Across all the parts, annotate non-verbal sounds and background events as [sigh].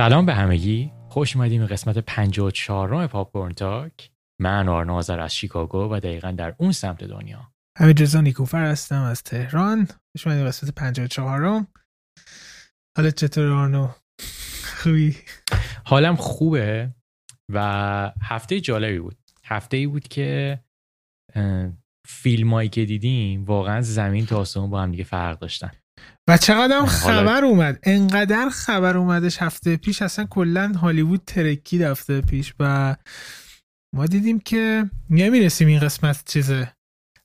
سلام به همگی. خوش اومدیم به قسمت 54 پاپکورن تاک. من آرنازر از شیکاگو و دقیقا در اون سمت دنیا. همین رضا نیکوفر هستم از تهران. خوش اومدیم قسمت 54 حالا چطور آرنو خوبی؟ حالم خوبه و هفته جالبی بود. هفته ای بود که فیلمایی که دیدیم واقعا زمین تا آسمون با هم دیگه فرق داشتن. و چقدر خبر اومد؟ انقدر خبر اومدش هفته پیش اصلا کلا هالیوود ترکی هفته پیش و ما دیدیم که نمی‌رسیم این قسمت چیزه.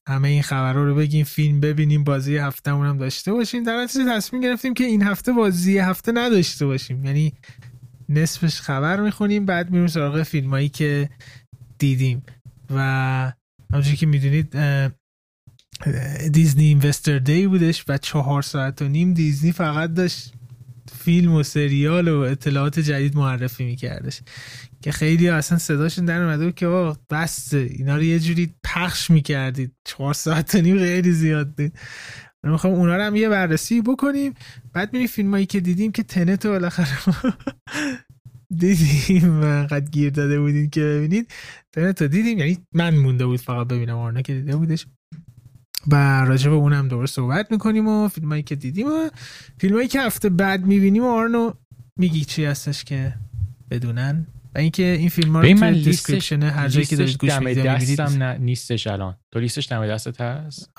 همه این خبرها رو بگیم فیلم ببینیم بازی هفته هم داشته باشیم. در نتیجه تصمیم گرفتیم که این هفته بازی هفته نداشته باشیم. یعنی نصفش خبر می‌خونیم بعد میریم سراغ فیلمایی که دیدیم. و همونجوری که می‌دونید دیزنی اینوستر دی بودش و چهار ساعت و نیم دیزنی فقط داشت فیلم و سریال و اطلاعات جدید معرفی میکردش. که خیلی اصلا صداشون در اومده که بس اینا رو یه جوری پخش می‌کردید. چهار ساعت و نیم خیلی زیاد دید می‌خوام اونا رو هم یه بررسی بکنیم. بعد میریم فیلم هایی که دیدیم که تنت بالاخره [laughs] دیدیم و قد گیر داده بودیم که ببینید. Tenet رو دیدیم. یعنی من مونده بود فقط ببینم آرنا که دیده بودش. و راجع به اونم دوباره صحبت می‌کنیم و فیلم هایی که دیدیم و فیلم هایی که هفته بعد می‌بینیم و آرنو میگی چی هستش که بدونن؟ و اینکه این فیلم ها رو توی description هر جایی که دارید گوش می‌دید دستم نه نیستش الان. تو لیستش دم دستت هست؟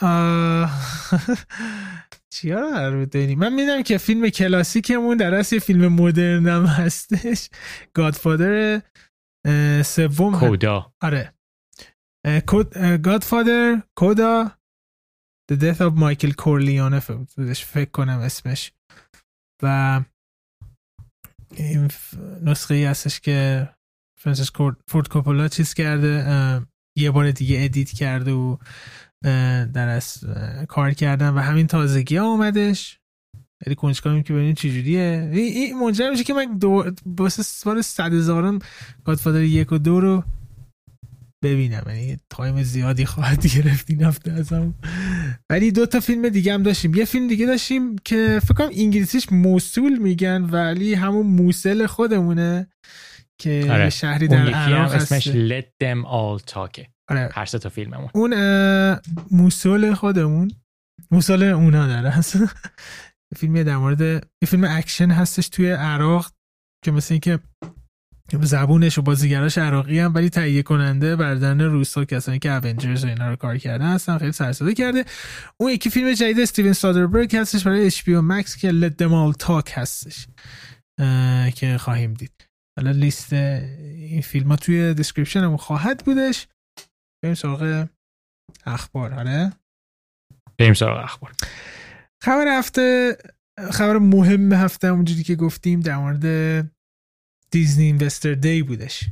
چیا رو داریم من می‌دونم که فیلم کلاسیکمون در اصل یه فیلم مدرن هم هستش. [laughs] Godfather سوم. Coda آره. Godfather Coda The Death of Michael Corleone فکر کنم اسمش. و این نسخه ای هستش که فرانسیس فورد کوپولا چیز کرده یه بار دیگه edit کرده و در از کار کردن و همین تازگی ها اومدش. خیلی کنجکاویم که ببینیم چجوریه. این منجر میشه که من دوباره واسه بار صد هزارم Godfather یک و دو رو ببینم. یعنی time زیادی خواهد گرفت این هفته ازم ولی دو تا فیلم دیگه هم داشتیم. یه فیلم دیگه داشتیم که فکر کنم انگلیسیش Mosul میگن ولی همون موصل خودمونه که آره. شهری در عراق اسمش Let Them All Talk. آره. هر تا فیلممون. اون موصل خودمون. موصل اونا داره. [laughs] فیلمی در مورد فیلم اکشن هستش توی عراق که مثل اینکه زبونش و بازیگراش عراقی هم ولی تهیه کننده برادران روسو کسانی که Avengers و اینا رو کار کردن هستن خیلی سروصدا کرده. اون یکی فیلم جدید استیون سودربرگ هستش برای HBO Max که Let Them All Talk هستش که خواهیم دید. حالا لیست این فیلم ها توی description هم خواهد بودش. بریم سراغ اخبار آره؟ بریم سراغ اخبار. خبر هفته خبر مهم هفته اونجوری که گفتیم در مورد دیزنی اینوستر دی بودش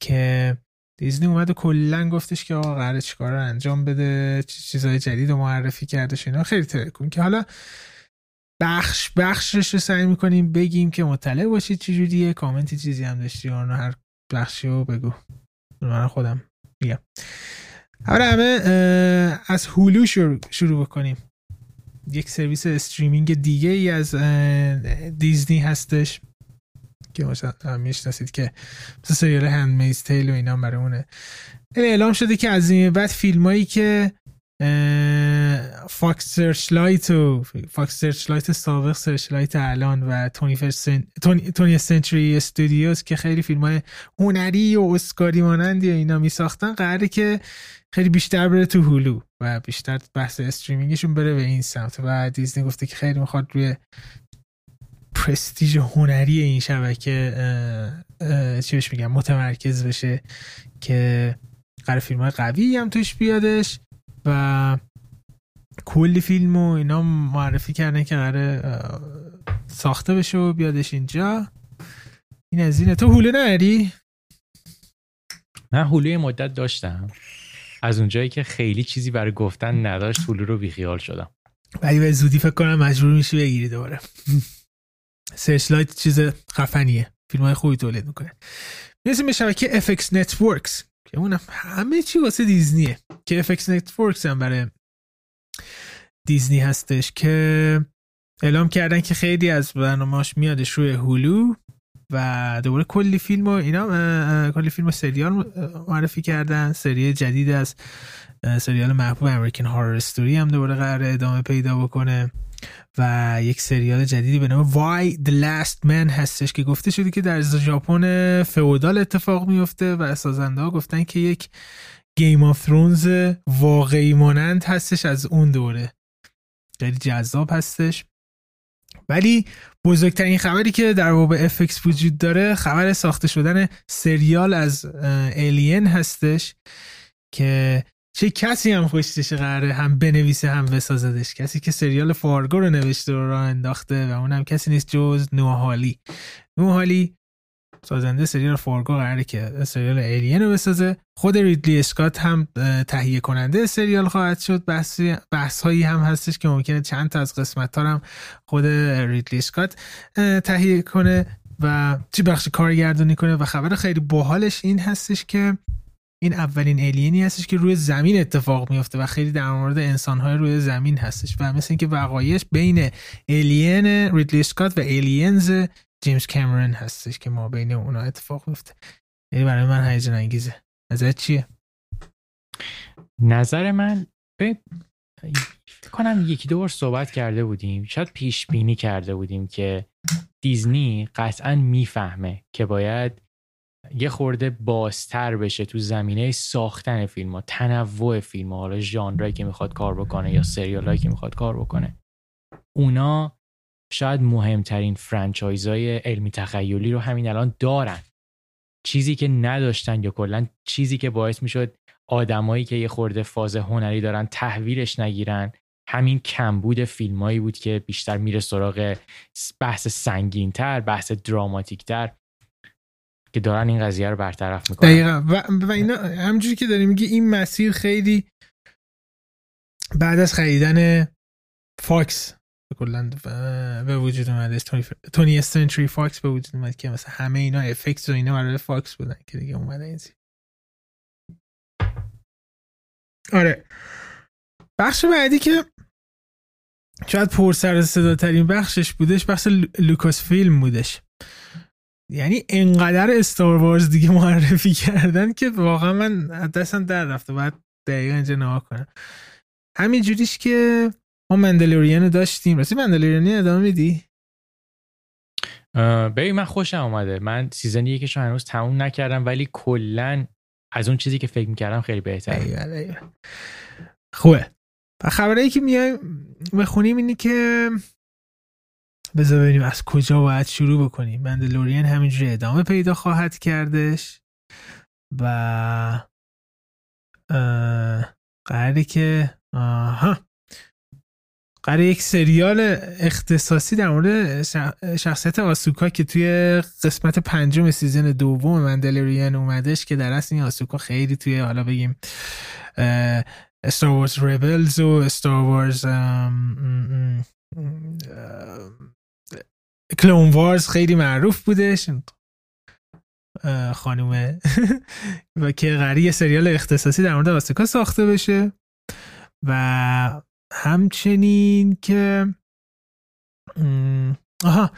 که دیزنی اومد و کلا گفتش که آقا قراره چیکار رو انجام بده چیزهای جدید رو معرفی کردش اینا. خیلی ترکون که حالا بخش بخشش رو سعی می‌کنیم بگیم که مطلع باشید چجوریه کامنتی چیزی هم داشتی آنو هر بخشی رو بگو. من خودم میگم. حالا همه از Hulu شروع بکنیم. یک سرویس streaming دیگه ای از دیزنی هستش. که می‌شناسید که مثل سریال Handmaid's Tale و اینا برای اونه اعلام شده که از این بعد فیلمایی که Fox Searchlight و Fox Searchlight سابق Searchlight الان و Twentieth. Twentieth... Century Studios که خیلی فیلم های هنری و اسکاری مانندی و اینا می ساختن قراره که خیلی بیشتر بره تو هولو و بیشتر بحث استریمینگشون بره به این سمت و دیزنی گفته که خیلی می‌خواد روی پرستیژ هنری این شبکه چی بهش میگم متمرکز بشه که قرار فیلم های قوی هم توش بیادش و کلی فیلم و اینا معرفی کردن که قرار ساخته بشه و بیادش اینجا. این از اینه. تو هوله نری؟ من هوله مدت داشتم. از اونجایی که خیلی چیزی برای گفتن نداشت هوله رو بیخیال شدم. ولی به زودی فکر کنم مجبور میشی بگیری دوباره. سرچلایت چیز خفنیه. فیلم های خوبی تولید می‌کنه. می‌رسیم به شبکه FX Networks. که اونم همه چی واسه دیزنیه. که FX Networks هم برای دیزنی هستش که اعلام کردن که خیلی از برنامهاش میادش روی هولو. و دوباره کلی فیلم و اینا کلی فیلم و سریال معرفی کردن. سری جدید از سریال محبوب امریکن هارر استوری هم دوباره قرار ادامه پیدا بکنه. و یک سریال جدیدی به نام Why the Last Man هستش که گفته شده که در ژاپن فئودال اتفاق میفته و سازنده ها گفتن که یک Game of Thrones واقعی مانند هستش. از اون دوره خیلی جذاب هستش. ولی بزرگترین خبری که در باب FX وجود داره خبر ساخته شدن سریال از Alien هستش که چه کسی هم خودش قراره هم بنویسه هم بسازدش. کسی که سریال Fargo رو نوشته و راه انداخته و اونم کسی نیست جز نوآ هاولی نوآ هاولی سازنده سریال فارگو قراره که سریال الین رو بسازه. خود ریدلی اسکات هم تهیه کننده سریال خواهد شد. بحث, بحث هایی هم هستش که ممکنه چند تا از قسمت ها هم خود ریدلی اسکات تهیه کنه و چی بخش کارگردانی کنه. و خبر خیلی باحالش این هستش که این اولین الینی هستش که روی زمین اتفاق میفته و خیلی در مورد انسانهای روی زمین هستش. و مثل اینکه وقایعش بین الین ریدلی اسکات و الینز جیمز کامرون هستش که ما بین اونا اتفاق میفته. یعنی برای من هیجان انگیزه. نظر چیه؟ نظر من فکر کنم یکی دو بار صحبت کرده بودیم. شاید پیش بینی کرده بودیم که دیزنی قطعا می‌فهمه که باید یه خورده بازتر بشه تو زمینه ساختن فیلم ها تنوع فیلم ها حالا ژانرایی که می‌خواد کار بکنه یا سریال که می‌خواد کار بکنه. اونا شاید مهمترین فرانچایزای علمی تخیلی رو همین الان دارن. چیزی که نداشتن یا کلا چیزی که باعث می‌شد آدمایی که یه خورده فاز هنری دارن تحویلش نگیرن. همین کمبود فیلمایی بود که بیشتر میره سراغ بحث سنگینتر بحث دراماتیکتر که دارن این قضیه رو برطرف می‌کنن. دقیقا. و, و اینا همجوری که داریم میگی این مسیر خیلی بعد از خریدن فاکس کلا به وجود اومده. Twentieth Century Fox به وجود اومد که مثلا همه اینا effect و اینا برای فاکس بودن که دیگه اومده این آره. بخش بعدی که شاید پر سر صدا ترین بخشش بودش بخش لوکاس فیلم بودش. یعنی انقدر Star Wars دیگه معرفی کردن که واقعا من دستم در رفته. باید دقیقا اینجا نها کنم. همین جوریش که ما مندلورین داشتیم. راستی مندلورینی ادامه میدی؟ ببین من خوشم آمده من سیزن یکش رو هنوز تموم نکردم ولی کلا از اون چیزی که فکر می‌کردم خیلی بهتره. خوبه. و خبرهایی که میایم بخونیم اینی که بذار ببینیم از کجا باید شروع بکنیم. مندلورین همینجوری ادامه پیدا خواهد کردش و قراره که آها. قرار یک سریال اختصاصی در مورد شخصیت آسوکا که توی قسمت پنجم سیزن دوم مندلورین اومدش که در اصل این آسوکا خیلی توی حالا بگیم استار وارز ریبلز و استار وارز کلون وارز خیلی معروف بودش. خانومه. [laughs] و که قراری سریال اختصاصی در مورد آسوکا ساخته بشه. و همچنین که آها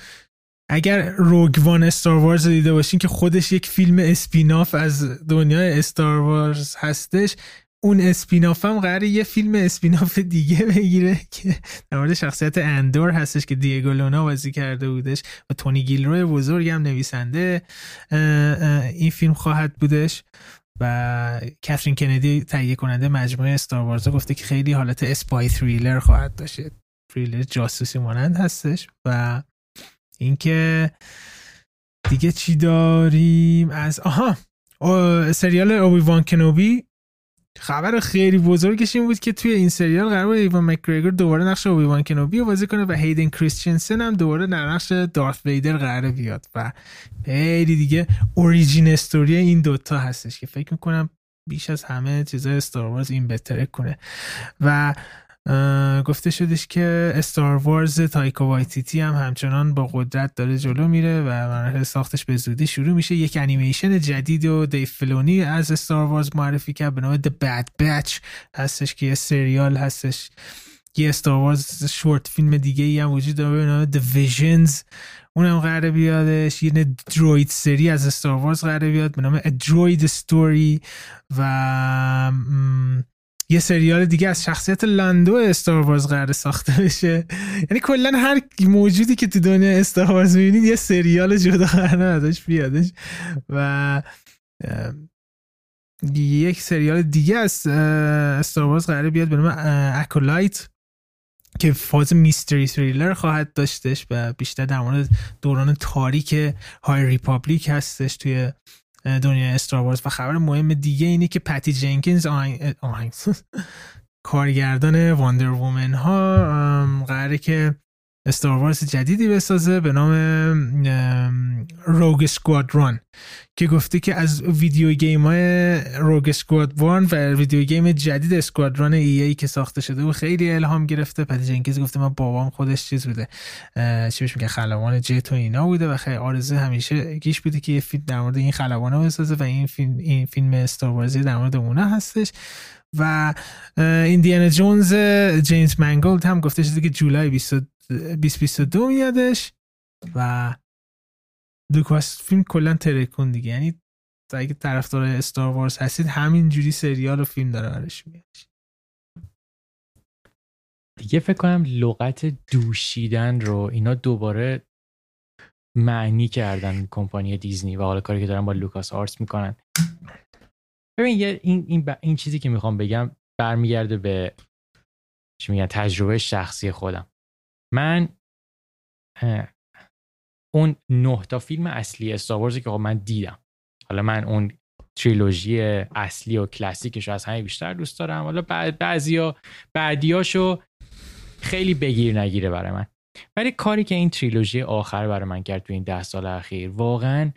اگر روگوان استار وارز دیده باشین که خودش یک فیلم اسپیناف از دنیای استار وارز هستش اون اسپیناف هم قراره یه فیلم اسپیناف دیگه بگیره که در مورد شخصیت اندور هستش که دیگو لونا بازی کرده بودش و تونی گیلروی بزرگ هم نویسنده این فیلم خواهد بودش. و کاترین کندی تهیه کننده مجموعه استار وارز گفته که خیلی حالت اسپای تریلر خواهد داشت. تریلر جاسوسی مانند هستش و اینکه دیگه چی داریم؟ از آها! سریال اوبی وان کنوبی خبر خیلی بزرگش این بود که توی این سریال قرار بود ایوان مکگریگور دوباره نقش اوبی وان کنوبی رو بازی کنه و هیدن کریستینسن هم دوباره در نقش دارث ویدر قراره بیاد و خیلی دیگه origin story این دوتا هستش که فکر می‌کنم بیش از همه چیزای Star این بهتره کنه. و گفته شدش که Star Wars تایکا وایتیتی هم همچنان با قدرت داره جلو میره و مراحل ساختش به زودی شروع میشه. یک انیمیشن جدید و دیو فلونی از Star Wars معرفی کرد به نام The Bad Batch هستش که یه سریال هستش. یه Star Wars short film دیگه ای هم وجود داره به نام The Visions. اونم قراره بیادش. یه دروید سری از استار وارز قراره بیاد به نام A Droid Story و یه سریال دیگه از شخصیت لاندو استار وارز قرار ساخته بشه. یعنی کلا هر موجودی که تو دنیا استار وارز می‌بینید یه سریال جدا قرار ازش بیادش. و یک سریال دیگه از استار وارز قراره بیاد به نام اکولایت که فاز mystery thriller خواهد داشتش و بیشتر در مورد دوران تاریک High Republic هستش توی دنیای Star و خبر مهم دیگه اینه که پتی جنکینز آهنگ, [laughs] کارگردان Wonder Woman ها قراره که Star جدیدی بسازه به نام Rogue Squadron که گفته که از video game های Rogue Squadron و video game جدید Squadron EA که ساخته شده و خیلی الهام گرفته. پتی جنکینز گفته من بابام خودش چیز بوده. چی بهش میگه خلبان جت و اینا بوده و خیلی آرزه همیشه گیش بوده که یه فیلم در مورد این خلبانه بسازه و این فیلم این فیلم استار در مورد اونه هستش. و ایندیانا جونز جیمز منگولد هم گفته شده که جولای 2022 میادش و لوکاس فیلم کلا ترکون دیگه. یعنی اگه طرفدار استار وارز هستید همین جوری سریال و فیلم داره برش میاد. دیگه فکر کنم لغت دوشیدن رو اینا دوباره معنی کردن کمپانی دیزنی و حالا کاری که دارن با Lucas Arts می‌کنن. ببین این, این, این چیزی که می‌خوام بگم برمیگرده به چی میگن تجربه شخصی خودم. من اون نه تا فیلم اصلی Star Wars ی که خب من دیدم. حالا من اون تریلوژی اصلی و کلاسیکش از همه بیشتر دوست دارم. حالا بعضیا بعدیاشو خیلی بگیر نگیره برای من. ولی کاری که این تریلوژی آخر برای من کرد تو این ده سال اخیر واقعا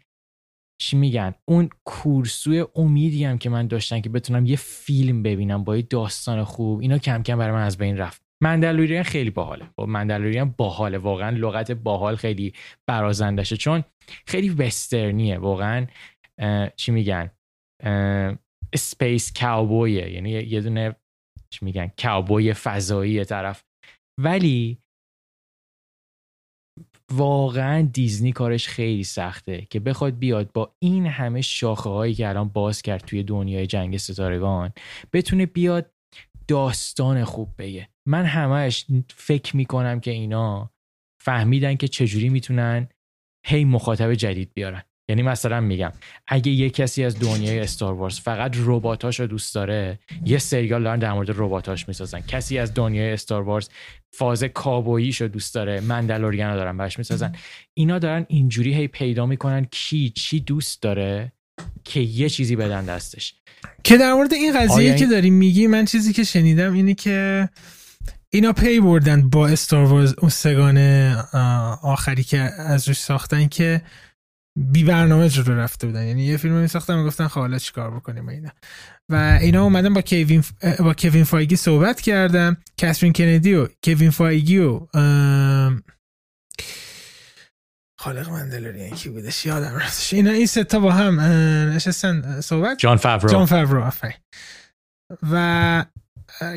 چی میگن؟ اون کورسوی امیدی هم که من داشتم که بتونم یه فیلم ببینم با یه داستان خوب اینا کم کم برای من از بین رفت. مندلوریان خیلی باحاله. خب مندلوریان باحاله. واقعا لغت باحال خیلی برازندشه. چون خیلی وسترنیه. واقعا چی میگن؟ اسپیس کاوبویه یعنی یه دونه چی میگن؟ کاوبوی فضایی طرف. ولی واقعا دیزنی کارش خیلی سخته که بخواد بیاد با این همه شاخه هایی که الان باز کرد توی دنیای جنگ ستارگان بتونه بیاد داستان خوب بگه. من همش فکر می‌کنم که اینا فهمیدن که چجوری می‌تونن هی مخاطب جدید بیارن. یعنی مثلا میگم اگه یه کسی از دنیای استار وارز فقط رباتاش رو دوست داره یه سریال دارن در مورد رباتاش می‌سازن. کسی از دنیای استار وارز فاز کابوییش رو دوست داره مندلوریان رو دارن براش می‌سازن. اینا دارن اینجوری هی پیدا می‌کنن کی چی دوست داره که یه چیزی بدن دستش. که در مورد این قضیه که داری میگی من چیزی که شنیدم اینه که اینا پی بردن با استار وارز اون سگان آخری که از روش ساختن که بی برنامه جلو رفته بودن. یعنی یه فیلم می ساختن گفتن خب حالا چیکار بکنیم اینا. و اینا اومدن با کوین با کوین فایگی صحبت کردن. کاترین کندی و کوین فایگی و خالق Mandalorian کی بودش؟ یادم رفتش. اینا این سه تا با هم نشستن صحبت. جان فاورو جان فاورو و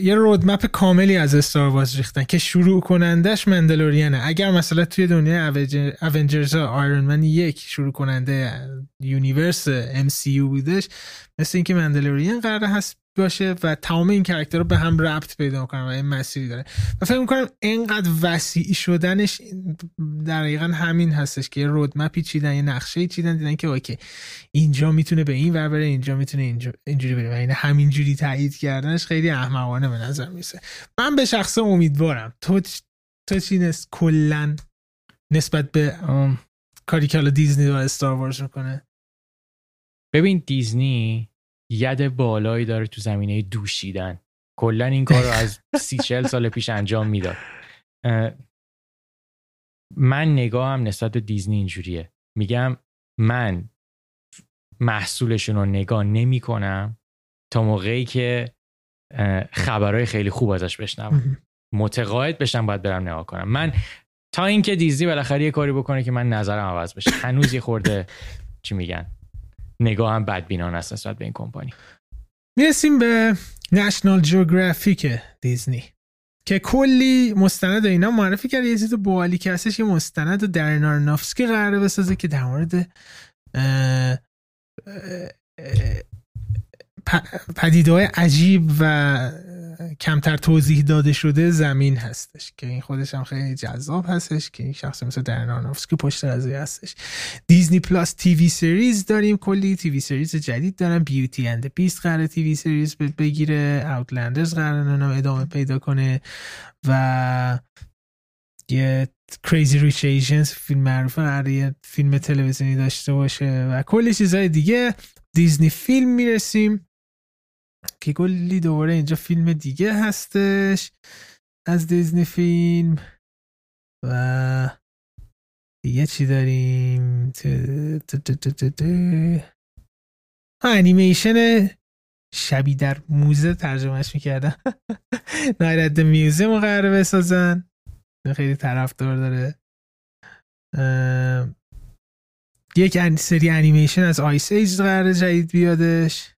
یه roadmap کاملی از Star ریختن که شروع کنندش Mandalorian ـه اگر مثلا توی دنیای Avengers Iron Man یک شروع کننده universe MCU بودش مثل اینکه Mandalorian قرار هست باشه و تمام این character ها به هم ربط پیدا می‌کنن و این مسیری داره. و فکر می‌کنم اینقدر وسیعی شدنش دقیقا همین هستش که یه roadmap ی چیدن یه نقشه چیدن دیدن که okay اینجا می‌تونه به این ور بره اینجا می‌تونه اینجا اینجوری بره و این همینجوری تایید کردنش خیلی احمقانه به نظر میسه من به شخص امیدوارم. تو تو چی کلا نسبت به کاری که حالا دیزنی و استار وارز می‌کنه؟ ببین دیزنی ید بالایی داره تو زمینه دوشیدن. کلا این کار رو از سی چل سال پیش انجام می‌داد. من نگاهم نسبت به دیزنی اینجوریه. میگم من محصولشون رو نگاه نمی کنم تا موقعی که خبرهای خیلی خوب ازش بشنوم. متقاعد بشم باید برم نگاه کنم. من تا اینکه دیزنی بالاخره یه کاری بکنه که من نظرم عوض بشه. هنوز یه خورده چی میگن؟ نگاه هم بدبینان است نسبت به این کمپانی. می‌رسیم به نشنال جیوگرافیک دیزنی که کلی مستند اینا معرفی کرد. یه چیز بالی که هستش یه مستند درن آرنافسکی قراره بسازه که در مورد پدیده های عجیب و کمتر توضیح داده شده زمین هستش که این خودش هم خیلی جذاب هستش که این شخص مثل دارن آرنوفسکی پشت قضیه هستش. Disney Plus TV series داریم کلی TV series جدید دارم Beauty and Beast قرار TV series بگیره Outlanders قرار ادامه پیدا کنه و یه Crazy Rich Asians فیلم معروفه قراره فیلم تلویزیونی داشته باشه و کلی چیزهای دیگه. دیزنی فیلم می‌رسیم. که کلی دوباره اینجا فیلم دیگه هستش از دیزنی فیلم و دیگه چی داریم؟ انیمیشن شبی در موزه ترجمهش می‌کردم [laughs] نایرد میوزیم قرار بسازن. خیلی طرفدار داره. یک سری انیمیشن از Ice Age قرار جدید بیادش.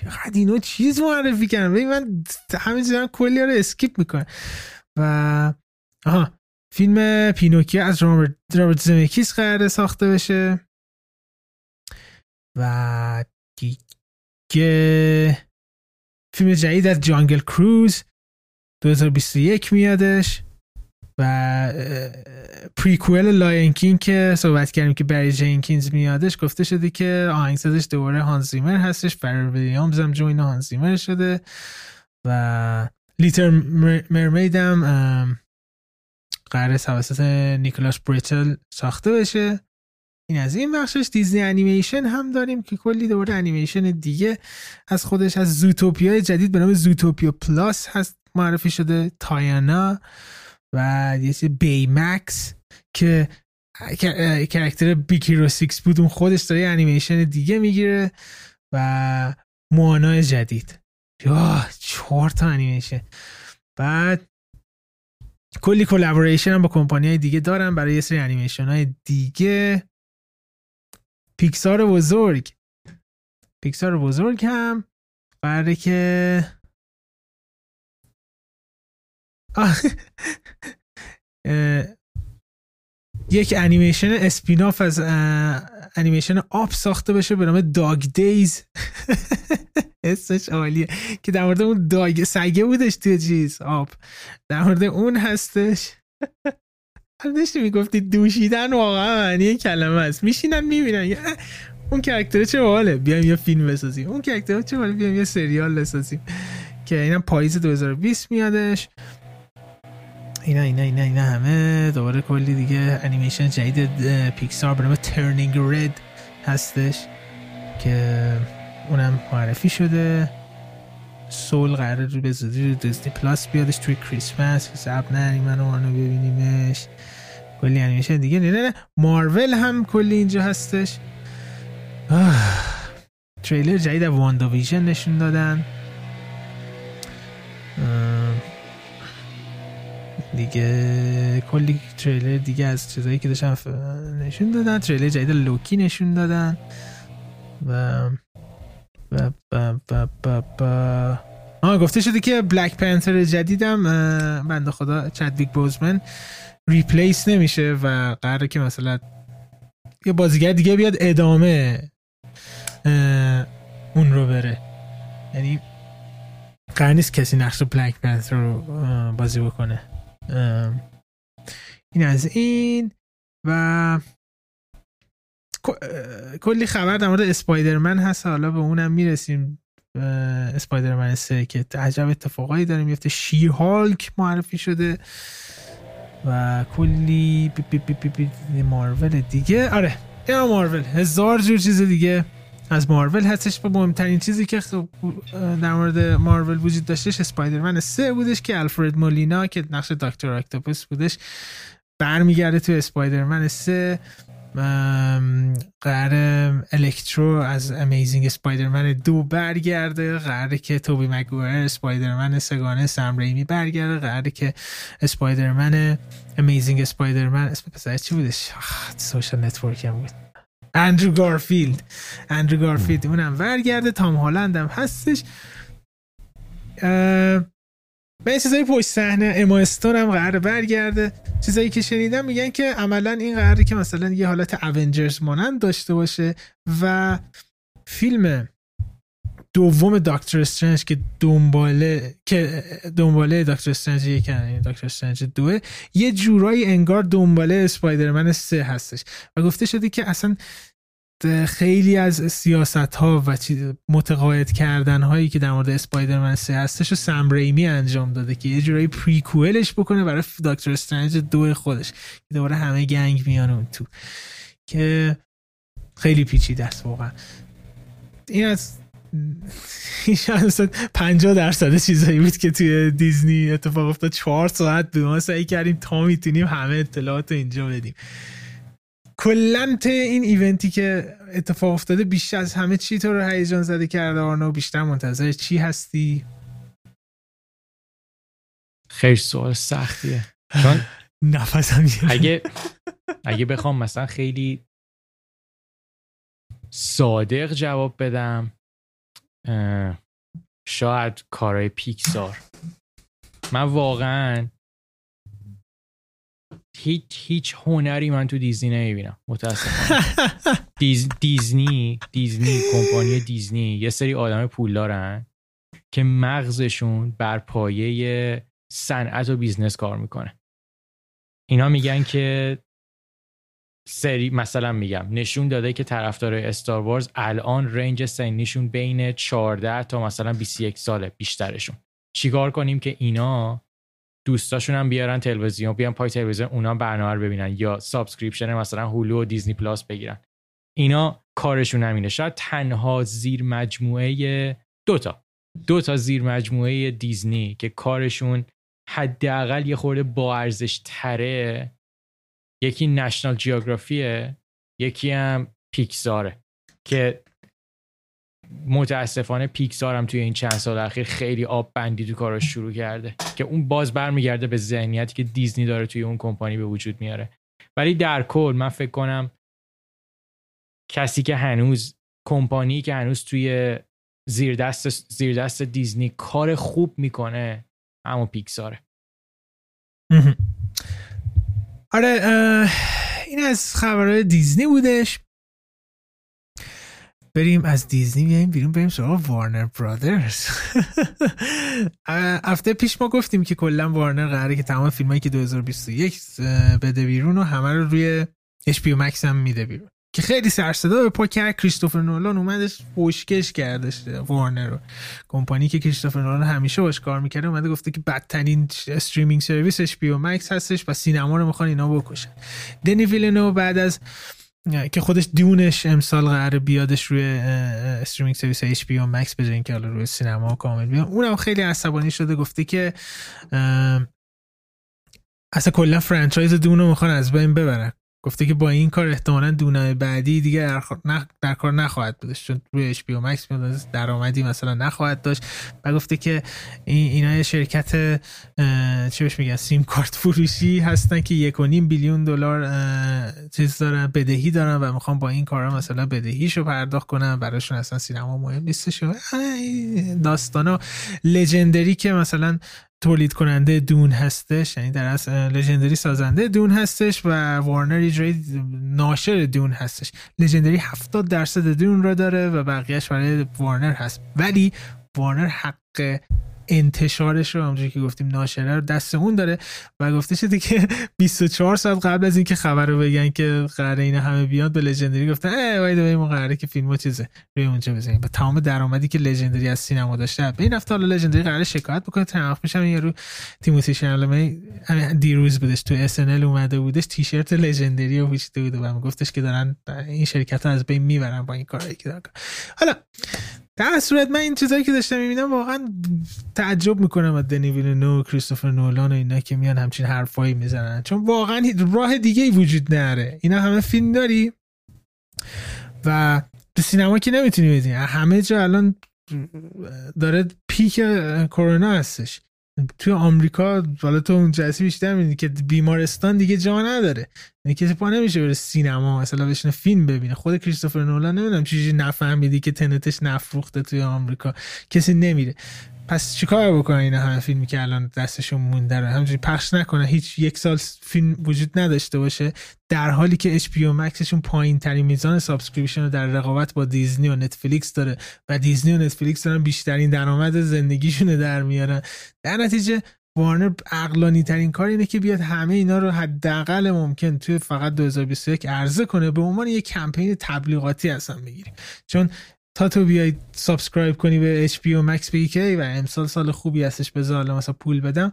چقدر اینو چیز معرفی کردن؟ من همین دارم کلی رو skip می‌کنم. و آها فیلم پینوکی از رابرت زمکیس قراره ساخته بشه. و دیگه فیلم جدید از Jungle Cruise 2021 میادش. و prequel Lion King که صحبت کردیم که بری جینکینز میادش گفته شده که آهنگسازش دوباره هانس زیمر هستش فرل ویلیامز هم join هانس زیمر شده و Little Mermaid هم قرار توسط نیکلاس بریتل ساخته بشه. این از این بخشش. دیزنی انیمیشن هم داریم که کلی دوباره انیمیشن دیگه از خودش از Zootopia جدید به نام Zootopia Plus هست معرفی شده. تیانا و یه چیز Baymax که character Big Hero Six بود اون خودش داره انیمیشن دیگه می‌گیره و Moana جدید. یا چهار تا انیمیشن. بعد کلی collaboration هم با کمپانی های دیگه دارن برای یه سری انیمیشن های دیگه. پیکسار بزرگ. پیکسار بزرگ هم برای که یک انیمیشن spin-off از انیمیشن Up ساخته بشه به نام Dug Days. [laughs] اسمش عالیه. که در مورد اون Dug سگه بودش توی چیز Up در مورد اون هستش. [laughs] داشتی می‌گفتی دوشیدن واقعا معنی کلمه است. میشینن می‌بینن. اون character ـه چه باحاله بیایم یه فیلم بسازیم. اون character ـه چه باحاله بیایم یه سریال بسازیم. که اینم پاییز 2020 میادش. اینا اینا اینا اینا همه. دوباره کلی دیگه انیمیشن جدید پیکسار به نام Turning Red هستش که اونم معرفی شده. Soul قرار رو به زودی رو Disney Plus بیادش توی کریسمس زب نه من رو ببینیمش. کلی انیمیشن دیگه. نه نه مارول هم کلی اینجا هستش. تریلر جدید WandaVision نشون دادن. دیگه کلی تریلر دیگه از چیزایی که داشتن نشون دادن تریلر جدید لوکی نشون دادن. و و و و و و آه گفته شده که بلک پنتر جدیدم بنده خدا چدویک بوزمن ریپلیس نمیشه و قراره که مثلا یه بازیگر دیگه بیاد ادامه اون رو بره. یعنی قرار نیست کسی نقش بلک پنتر رو بازی بکنه. این از این و کلی خبر در مورد اسپایدرمن هست. حالا به اونم می‌رسیم. اسپایدرمن سه که عجب اتفاقایی داره میفته شیر هالک معرفی شده و کلی بی بی بی مارول دیگه. آره یا مارول. هزار جور چیز دیگه. از مارول هستش. و مهمترین چیزی که خب در مورد مارول وجود داشتش اسپایدرمن سه بودش که الفرد مولینا که نقش دکتر اکتوپوس بودش برمیگرده تو اسپایدرمن سه. قرار الکترو از امیزینگ اسپایدرمن دو برگرده. قراره که توبی مگویر اسپایدرمن سگانه سم ریمی برگرده. قراره که اسپایدرمن امیزینگ اسپایدرمن اسم پسر چی بودش؟ Social Network هم بود. اندرو گارفیلد. اندرو گارفیلد اونم برگرده. تام هالند هم هستش. من چیزایی پشت صحنه. اما استون هم قرار برگرده. چیزایی که شنیدم میگن که عملا این قراره که مثلا یه حالت Avengers مانند داشته باشه و فیلم دوم Doctor Strange که دنباله که دنباله Doctor Strange یک دکتر استرنج دوه یه جورایی انگار دنباله اسپایدرمن سه هستش. و گفته شده که اصلا خیلی از سیاست ها و متقاعد کردن هایی که در مورد اسپایدرمن سه هستش و سم ریمی انجام داده که یه جورایی پریکوئلش بکنه برای دکتر استرنج دو خودش که دوباره همه گنگ میان اون تو. که خیلی پیچیده است واقعا. این از 50 درصد چیزایی بود که توی دیزنی اتفاق افتاد. چهار ساعت به ما سعی کردیم تا می‌تونیم همه اطلاعات اینجا بدیم. کلا این ایونتی که اتفاق افتاده بیشتر از همه چی تو رو هیجان زده کرده آرنو. بیشتر منتظر چی هستی؟ خیلی سوال سختیه. چون [laughs] نفسم اگه اگه بخوام مثلا خیلی صادق جواب بدم شاید کارهای پیکسار. من واقعا هیچ هیچ هنری من تو دیزنی نمی‌بینم متاسفانه. [laughs] دیز، دیزنی دیزنی کمپانی دیزنی یه سری آدم پول دارن که مغزشون بر پایه صنعت و business کار می‌کنه. اینا میگن که سری مثلا میگم نشون داده که طرفدار Star Wars الان range سنیشون بین 14 تا مثلا 21 ساله بیشترشون. چیکار کنیم که اینا دوستاشون هم بیارن تلویزیون بیان پای تلویزیون اونا برنامه رو ببینن یا subscription مثلا Hulu و Disney Plus بگیرن. اینا کارشون همینه. شاید تنها زیر مجموعه دوتا دو تا زیر مجموعه دیزنی که کارشون حداقل یه خورده با ارزش تره یکی نشنال جیوگرافیه یکی هم پیکساره که متاسفانه پیکسار هم توی این چند سال اخیر خیلی آب بندی تو کاراش شروع کرده. که اون باز برمیگرده به ذهنیتی که دیزنی داره توی اون کمپانی به وجود میاره. ولی در کل من فکر کنم کسی که هنوز کمپانی که هنوز توی زیر دست, زیر دست دیزنی کار خوب می‌کنه اما پیکساره آره این از خبرهای دیزنی بودش. بریم از دیزنی بیایم بیرون بریم سراغ وارنر [laughs] برادرز هفته پیش ما گفتیم که کلا وارنر قراره که تمام فیلمایی که 2021 بده بیرون و همه رو روی HBO Max هم میده بیرون. که خیلی سرصدا به پا کرد. کریستوفر نولان اومدش پشکش کردش وارنر رو. کمپانی که کریستوفر نولان همیشه باش کار می‌کرده اومده گفته که بدترین streaming service HBO Max هستش و سینما رو می‌خوان اینا بکشن. دنی ویلنوو بعد از که خودش Dune ش امسال قرار بیادش روی streaming service HBO Max به اینکه حالا روی سینما کامل بیاد. اونم خیلی عصبانی شده گفته که اصلا کلا franchise Dune رو می‌خوان از بین ببرن. گفته که با این کار احتمالا Dune بعدی دیگه در, در کار نخواهد بودش. چون روی HBO Max درآمدی مثلا نخواهد داشت. و گفته که این اینا یه شرکت چی بهش میگن؟ سیم کارت فروشی هستن که یک و نیم بیلیون دلار چیز دارن بدهی دارن و می‌خوام با این کارا مثلا بدهیشو پرداخت کنن. براشون اصلا سینما مهم نیستش. داستانا لژندری که مثلا تولید کننده دون هستش یعنی در اصل لژندری سازنده دون هستش و وارنر اجرای ناشر دون هستش. لژندری 70 درصد دون را داره و بقیهش برای وارنر هست. ولی وارنر حق انتشارش رو همونجوری که گفتیم ناشره رو دست اون داره و گفته شده که [laughs] 24 ساعت قبل از اینکه خبر رو بگن که قراره اینا همه بیاد به لژندری گفتن ای وای ما قراره که فیلمو چیزه روی اونجا بزنیم. با تمام درآمدی که لژندری از سینما داشته به این هفته حالا لژندری قراره شکایت بکنه. تناخ میشم یارو تیموتی شالمه دیروز بودش تو اس اومده بودش تیشرت لژندری رو پوشیده بود و گفتش که دارن این شرکت ها از بین می‌برن با این کارهایی که دارن حالا در صورت من این چیزایی که داشتم می‌بینم واقعا تعجب می‌کنم از دنی ویلنو کریستوفر نولان و اینا که میان همچین حرفایی می‌زنن. چون واقعا راه دیگه ای وجود نره اینا همه فیلم داری و به سینما که نمی‌تونی بدین همه جا الان داره پیک کرونا هستش. توی آمریکا حالا تو اون جلسه بیشتر که بیمارستان دیگه جا نداره. کسی پا نمیشه بره سینما مثلا بشینه فیلم ببینه. خود کریستوفر نولان نمی‌دونم چیزی نفهمیدی که Tenet ش نفروخته توی آمریکا. کسی نمیره. پس چیکار بکنن اینا همه فیلمی که الان دستشون مونده رو؟ همینجوری پخش نکنه. هیچ یک سال فیلم وجود نداشته باشه. در حالی که HBO Max شون پایین ترین میزان subscription رو در رقابت با دیزنی و نتفلیکس داره و دیزنی و نتفلیکس دارن بیشترین درآمد زندگیشون در میارن. در نتیجه وارنر عقلانی ترین کار اینه که بیاد همه اینا رو حداقل ممکن توی فقط 2021 عرضه کنه به عنوان یک کمپین تبلیغاتی اصلا بگیریم. چون تا تو بیای subscribe کنی به HBO Max بگی که امسال سال خوبی هستش حالا مثلا پول بدم.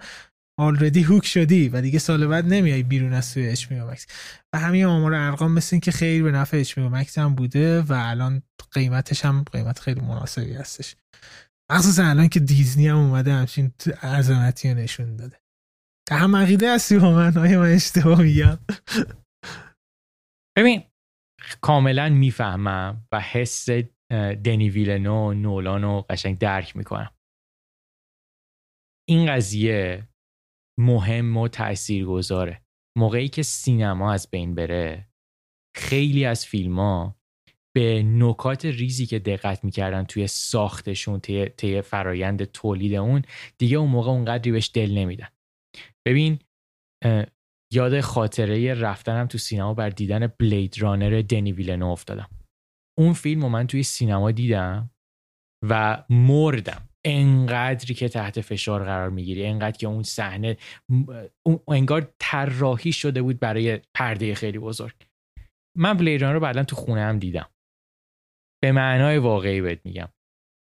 already hook شدی و دیگه سال بعد نمیای بیرون از توی HBO Max. و همین آمار ارقام مثل این که خیر به نفع HBO Max هم بوده و الان قیمتش هم قیمت خیلی مناسبی هستش. مخصوصا الان که دیزنی هم اومده همچین عظمتی نشون داده. هم عقیده هستی با من؟ آیا من اشتباه میگم؟ ببین کاملا می‌فهمم و حس دنی ویلنو نولان رو قشنگ درک می‌کنم. این قضیه مهم و تأثیر گذاره موقعی که سینما از بین بره خیلی از فیلم ها به نکات ریزی که دقت می‌کردن توی ساختشون طی فرایند تولید اون دیگه اون موقع اونقدری بهش دل نمیدن. ببین یاد خاطره رفتنم تو سینما بر دیدن بلید رانر دنی ویلنو افتادم. اون فیلم رو من توی سینما دیدم و مردم. انقدری که تحت فشار قرار می‌گیری انقدر که اون صحنه انگار طراحی شده بود برای پرده خیلی بزرگ. من Blade Runner رو بعدا تو خونه هم دیدم. به معنای واقعی بهت میگم.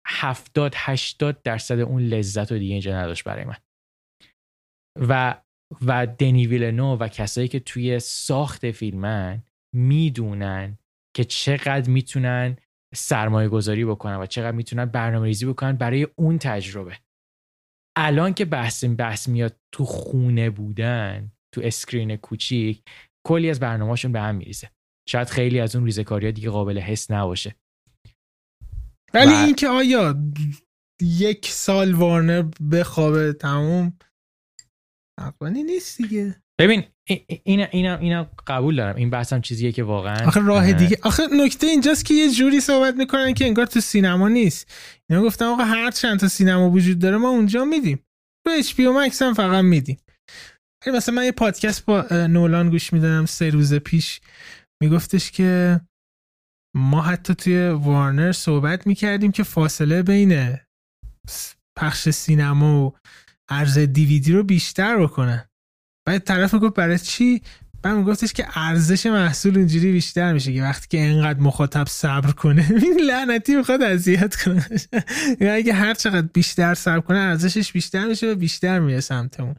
هفتاد هشتاد درصد اون لذت رو دیگه اینجا نداشت برای من. و و دنی ویلنوو و کسایی که توی ساخت فیلمن می‌دونن که چقدر می‌تونن سرمایه گذاری بکنن و چقدر می‌تونن برنامه ریزی بکنن برای اون تجربه. الان که بحث بحث میاد تو خونه بودن تو screen کوچیک کلی از برنامهشون به هم میریزه. شاید خیلی از اون ریزکاری دیگه قابل حس نباشه. ولی و... اینکه آیا یک سال وارنر بخوابه تموم عقلانی نیست دیگه. ببین این اینا اینا قبول دارم. این بحثم چیزیه که واقعا آخه راه دیگه آخه نکته اینجاست که یه جوری صحبت می‌کنن که انگار تو سینما نیست. اینا گفتم آقا هر چند تا سینما وجود داره ما اونجا میدیم. تو اچ پی مکس هم فقط میدیم. مثلا من یه پادکست با نولان گوش می‌دادم سه روز پیش. میگفتش که ما حتی توی وارنر صحبت می‌کردیم که فاصله بین پخش سینما و عرض دیویدی رو بیشتر بکنن. بعد طرف گفت برای چی؟ بعد میگفتش که ارزش محصول اینجوری بیشتر میشه که وقتی که انقدر مخاطب صبر کنه. [laughs] این لعنتی می‌خواد اذیت کنه. [laughs] یا اگه هر چقدر بیشتر صبر کنه ارزشش بیشتر میشه و بیشتر میره سمتمون.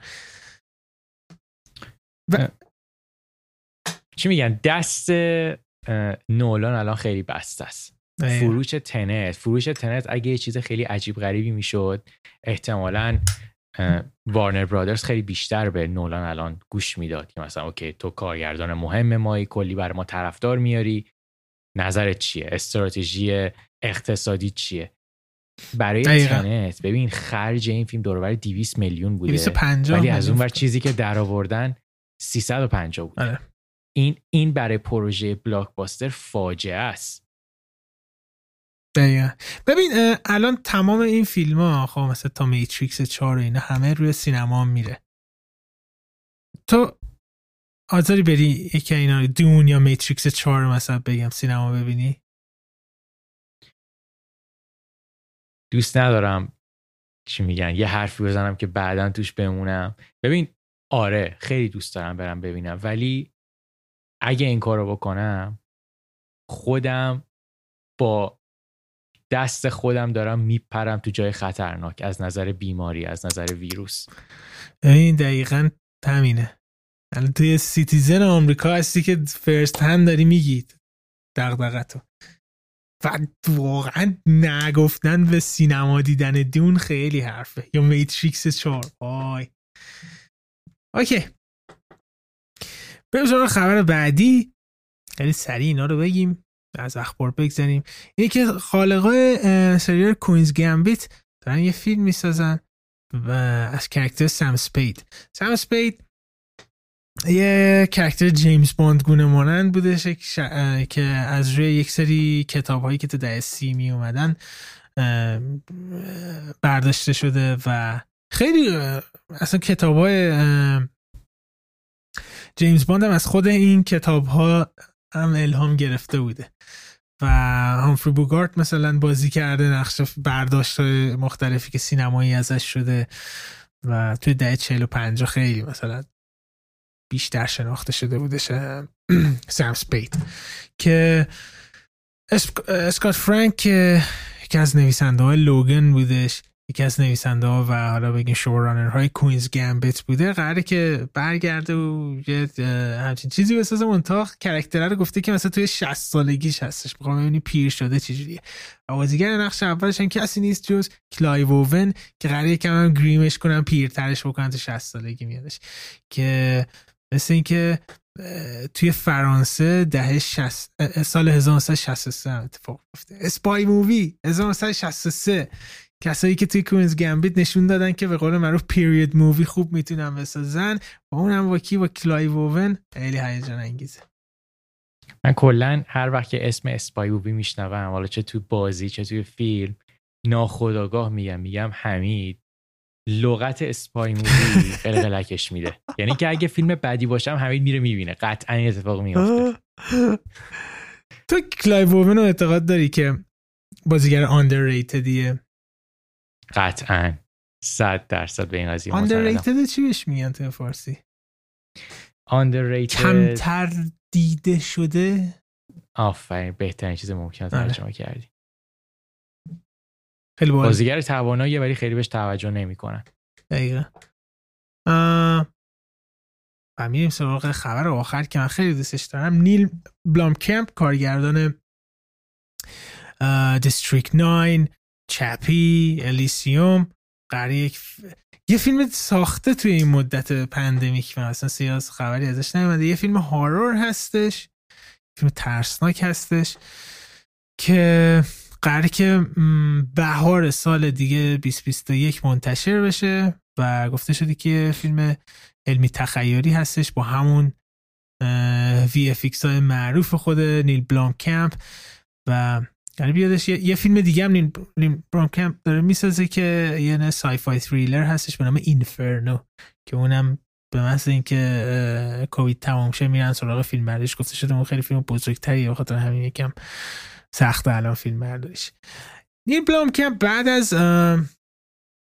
چی میگن؟ دست نولان الان خیلی بسته است. فروش تنت. فروش تنت اگه یه چیز خیلی عجیب غریبی می‌شد احتمالا وارنر برادرز خیلی بیشتر به نولان الان گوش می‌داد که مثلا اوکی تو کارگردان مهم مایی کلی بر ما طرفدار میاری. نظرت چیه؟ استراتژی اقتصادی چیه؟ برای تنت ببین خرج این فیلم دوربر 200 میلیون بوده. 250 ولی از اون بر چیزی که در آوردن 350 بود آره. این این برای پروژه بلاکباستر فاجعه است. دقیقا. ببین الان تمام این فیلم ها خب مثلا تا میتریکس 4 اینا همه روی سینما میره. تو آزاری بری یکی اینا دون یا میتریکس 4 مثلا بگم سینما ببینی؟ دوست ندارم چی میگن. یه حرفی بزنم که بعدا توش بمونم. ببین آره خیلی دوست دارم برم ببینم ولی اگه این کارو بکنم خودم با دست خودم دارم میپرم تو جای خطرناک از نظر بیماری از نظر ویروس. این دقیقا تمینه الان توی سیتیزن آمریکا هستی که فرست هند داری میگید دقدقتو و واقعا نگفتن به سینما دیدن دون خیلی حرفه. یا میتریکس چهار. آی اوکی. بریم خبر بعدی. خیلی سریع اینا رو بگیم از اخبار بگذاریم اینه که خالقای سریال کوینز گمبیت دارن یه فیلم می‌سازن و از character Sam Spade. Sam Spade یه character جیمز باند گونه مانند بودش که از روی یک سری کتاب هایی که تو دهه سی می اومدن برداشته شده و خیلی اصلا کتاب های جیمز باند هم از خود این کتاب ها هم الهام گرفته بوده. و همفری بوگارت مثلا بازی کرده نقش برداشت مختلفی که سینمایی ازش شده و توی ده چهل و پنجا خیلی مثلا بیشتر شناخته شده بودش [clears throat] سم سپید. که اسکات فرانک یکی از نویسنده های لوگن بودش. یکی از نویسنده ها و حالا بگیم شورانر های کوینز گمبت بوده قراره که برگرده و یه همچین چیزی بسازه. منتها character ه رو گفته که مثلا توی 60 سالگیش هستش. می‌خوام ببینی پیر شده چجوریه و بازیگر نقش اولش هم کسی نیست جز کلایو اوون که قراره یکم هم گریمش کنم پیرترش بکنن تو 60 سالگی میادش. که مثل اینکه توی فرانسه دهه سال 1963 اتفاق افتاده spy movie 1963 کسایی که توی Queen's Gambit نشون دادن که به قول معروف period movie خوب می‌تونن بسازن و اونم با کی؟ با کلایو اوون خیلی هیجان انگیزه. من کلا هر وقت که اسم spy movie میشنوم حالا چه تو بازی چه توی فیلم ناخودآگاه میگم میگم حمید. لغت spy movie قلقلکش میده. یعنی که اگه فیلم بدی باشم حمید میره می‌بینه. قطعا این اتفاق میفته تو کلایو اوون رو اعتقاد داری که بازیگر underrated یه قطعا. صد درصد به این قضیه underrated چی بهش میگن تو فارسی؟ Underrated. کمتر دیده شده؟ آفرین بهترین چیز ممکن. ترجمه کردی. خیلی بازیگر تواناییه ولی خیلی بهش توجه نمی‌کنن. دقیقا. و میریم سراغ خبر آخر که من خیلی دوستش دارم. نیل بلام کمپ کارگردان District 9 Chappie Elysium قراره یک یه فیلم ساخته توی این مدت pandemic من اصلا سیاس خبری ازش نمیده یه فیلم horror هستش فیلم ترسناک هستش که قراره که بهار سال دیگه 2021 منتشر بشه و گفته شده که فیلم علمی تخیلی هستش با همون VFX های معروف خود نیل بلومکمپ و یعنی بیادش یه, یه فیلم دیگه هم نیل, نیل کمپ داره می‌سازه که یه نه sci-fi thriller هستش به نام Inferno که اونم به محض اینکه کووید تمام شه میرن سراغ فیلم برداریش. گفته شده اون خیلی فیلم بزرگتریه به خاطر همین یکم سخت الان فیلم برداریش. نیل کمپ بعد از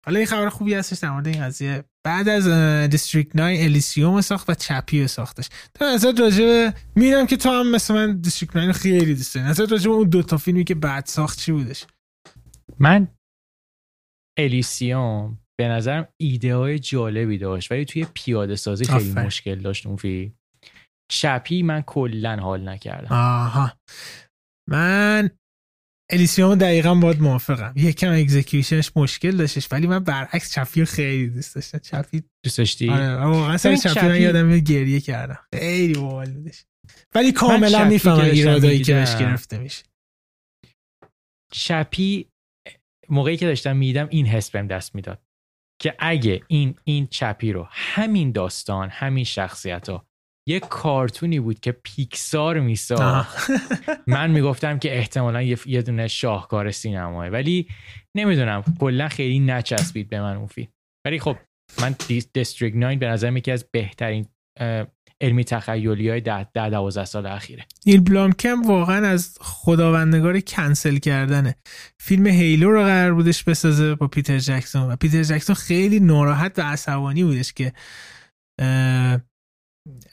حالا این خبر خوبی هستش در مورد این قضیه. بعد از District 9 Elysium ساخت و Chappie ساختش. تا ازت راجبه میرم که تو هم مثل من District 9 خیلی دوست داری. ازت راجبه اون دو تا فیلمی که بعد ساخت چی بودش؟ من Elysium به نظرم ایده های جالبی داشت ولی توی پیاده سازی خیلی آفر. مشکل داشت اون فیلم. Chappie من کلا حال نکردم. آها. من Elysium دقیقا باید موافقم. یکم execution ش مشکل داشتش ولی من برعکس Chappie خیلی دوست داشتم. Chappie دوست داشتی؟ آره واقعا سر Chappie من یادم گریه کردم. خیلی باحال بودش. ولی کاملا می‌فهمم ایرادایی که بهش گرفته میشه. چپی موقعی که داشتم میدم این حس بهم دست می‌داد که اگه این این چپی رو همین داستان همین شخصیت ها یه کارتونی بود که پیکسار میساخت. [laughs] من می‌گفتم که احتمالا یه دونه شاهکار سینماه ولی نمی‌دونم کلا خیلی نچسبید به من اون فیلم. ولی خب من District 9 به نظرم یکی از بهترین علمی تخیلی های ده, ده دوازده سال اخیره. نیل بلومکمپ واقعا از خداوندگار کنسل کردنه. فیلم Halo رو قرار بودش بسازه با پیتر جکسون. و پیتر جکسون خیلی ناراحت و عصبانی بودش که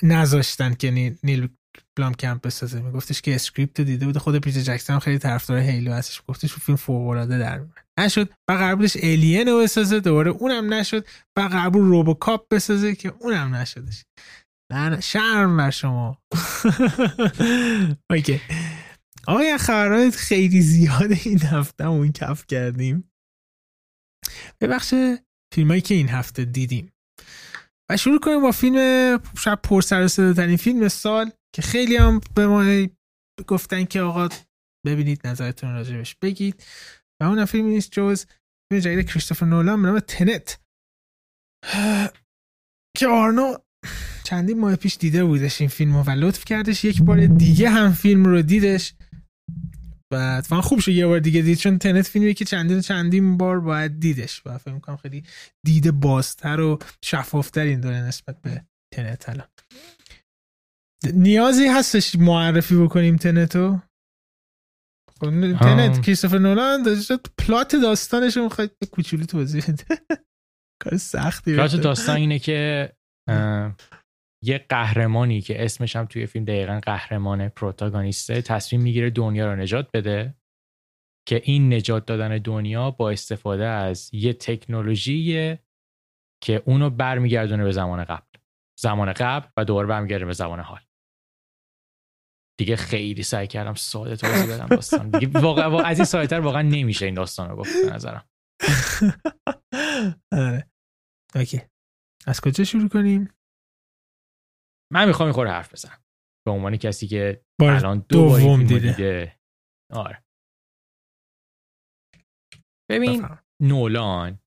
نذاشتن که نیل بلومکمپ بسازه. میگفتش که script دیده بود. خود پیتر جکسون خیلی طرفدار Halo هستش. گفتش فیلم فوق العاده در میاد. نشد. و قرار بودش Alien رو بسازه. دوباره اونم نشد. و قرار بود روبوکاپ بسازه که اونم نشدش. نه شرم بر شما. [laughs] اوکی. آقا خبرهای خیلی زیاده این هفته اون کف کردیم. به بخش فیلمایی که این هفته دیدیم. و شروع کنیم با فیلم شاید پر سر ترین فیلم سال که خیلی هم به ما گفتن که آقا ببینید نظرتون راجبش بگید. و اون فیلم نیست جز فیلم جدید کریستوفر نولان به نام تنت. [sighs] که آرنو چندین ماه پیش دیده بودش این فیلم و لطف کردش. یک بار دیگه هم فیلم رو دیدش. و اتفاقا خوب شد یه بار دیگه دید چون تنت فیلمی که چندین چندین بار باید دیدش و فکر می‌کنم خیلی دید بازتر و شفافتر این داره نسبت به تنت الان. نیازی هستش معرفی بکنیم تنتو؟ خب، تنت کریستوفر نولان داشت پلات داستانش رو می‌خواید کوچولو توضیح بده [laughs] کار سختی پلات داستان اینه که یه قهرمانی که اسمش هم توی فیلم دقیقا قهرمان پروتاگانیسته تصمیم می‌گیره دنیا رو نجات بده که این نجات دادن دنیا با استفاده از یه تکنولوژی که اونو برمیگردونه به زمان قبل. زمان قبل و دوباره برمیگرده به زمان حال. دیگه خیلی سعی کردم ساده توضیح بدم داستان. دیگه واقعا از این سایتر واقعا نمیشه این داستان رو گفت به نظرم. [laughs] آره. اوکی. از کجا شروع کنیم؟ من می‌خوام این حرف بزنم. به عنوان کسی که الان دو بار دیده. دیده. آره. ببین نولان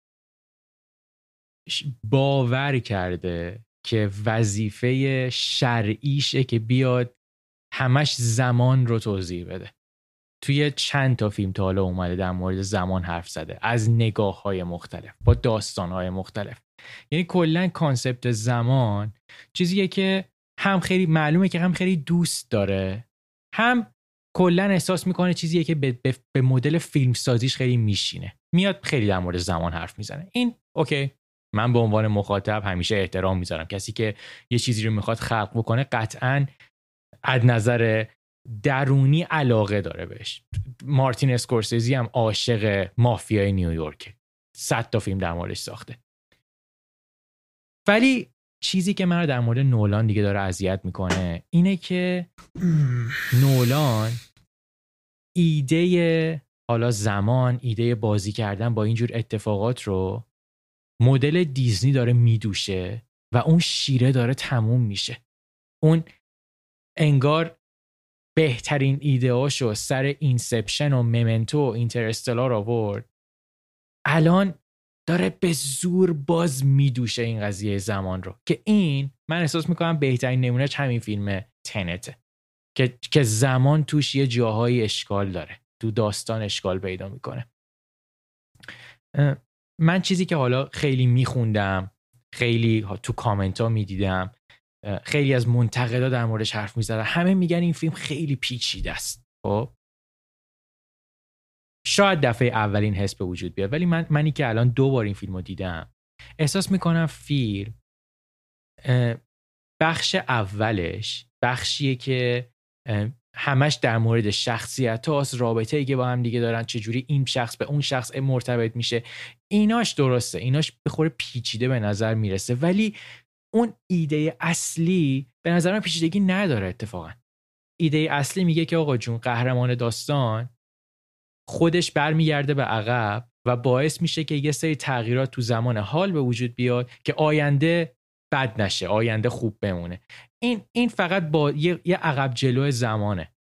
باور کرده که وظیفه شرعیشه که بیاد همش زمان رو توضیح بده. توی چند تا فیلم تا حالا اومده در مورد زمان حرف زده. از نگاه های مختلف با داستان های مختلف. یعنی کلا concept زمان چیزیه که هم خیلی معلومه که هم خیلی دوست داره هم کلا احساس می‌کنه چیزیه که به, به, به مدل فیلم سازیش خیلی میشینه. میاد خیلی در مورد زمان حرف می‌زنه. این OK من به عنوان مخاطب همیشه احترام می‌ذارم. کسی که یه چیزی رو می‌خواد خلق بکنه قطعا از نظر درونی علاقه داره بهش. مارتین اسکورسیزی هم عاشق مافیای نیویورک صد تا فیلم در موردش ساخته. ولی چیزی که من در مورد نولان دیگه داره اذیت می‌کنه اینه که نولان ایده حالا زمان ایده بازی کردن با اینجور اتفاقات رو مدل دیزنی داره میدوشه و اون شیره داره تموم میشه. اون انگار بهترین ایدهاشو سر Inception و Memento و Interstellar آورد. الان داره به زور باز میدوشه این قضیه زمان رو. که این من احساس می‌کنم بهترین نمونه همین فیلم Tenet ه که که زمان توش یه جاهای اشکال داره. تو داستان اشکال پیدا می‌کنه. من چیزی که حالا خیلی میخوندم خیلی تو کامنت ها می‌دیدم خیلی از منتقدا در موردش حرف می‌زدن همه میگن این فیلم خیلی پیچیده است. خب؟ شاید دفعه اولین حس به وجود بیاد ولی من منی که الان دو بار این فیلم دیدم. احساس می‌کنم فیلم بخش اولش بخشیه که همش در مورد شخصیت هاست رابطه ای که با هم دیگه دارن چجوری این شخص به اون شخص مرتبط میشه. ایناش درسته ایناش به خور پیچیده به نظر می‌رسه ولی اون ایده اصلی به نظر من پیچیدگی نداره اتفاقا. ایده اصلی میگه که آقا جون قهرمان داستان خودش برمیگرده به عقب و باعث میشه که یه سری تغییرات تو زمان حال به وجود بیاد که آینده بد نشه آینده خوب بمونه. این این فقط با یه, یه عقب جلو زمانه.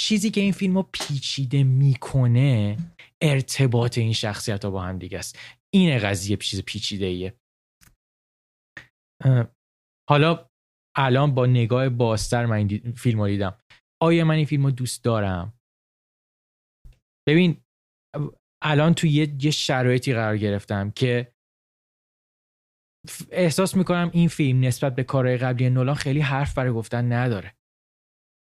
چیزی که این فیلم رو پیچیده می‌کنه ارتباط این شخصیت ها با هم دیگه است. این قضیه چیز پیچیده ایه حالا الان با نگاه بازتر من این فیلم رو دیدم. آیا من این فیلم رو دوست دارم؟ ببین الان تو یه شرایطی قرار گرفتم که احساس می‌کنم این فیلم نسبت به کارهای قبلی نولان خیلی حرف برای گفتن نداره.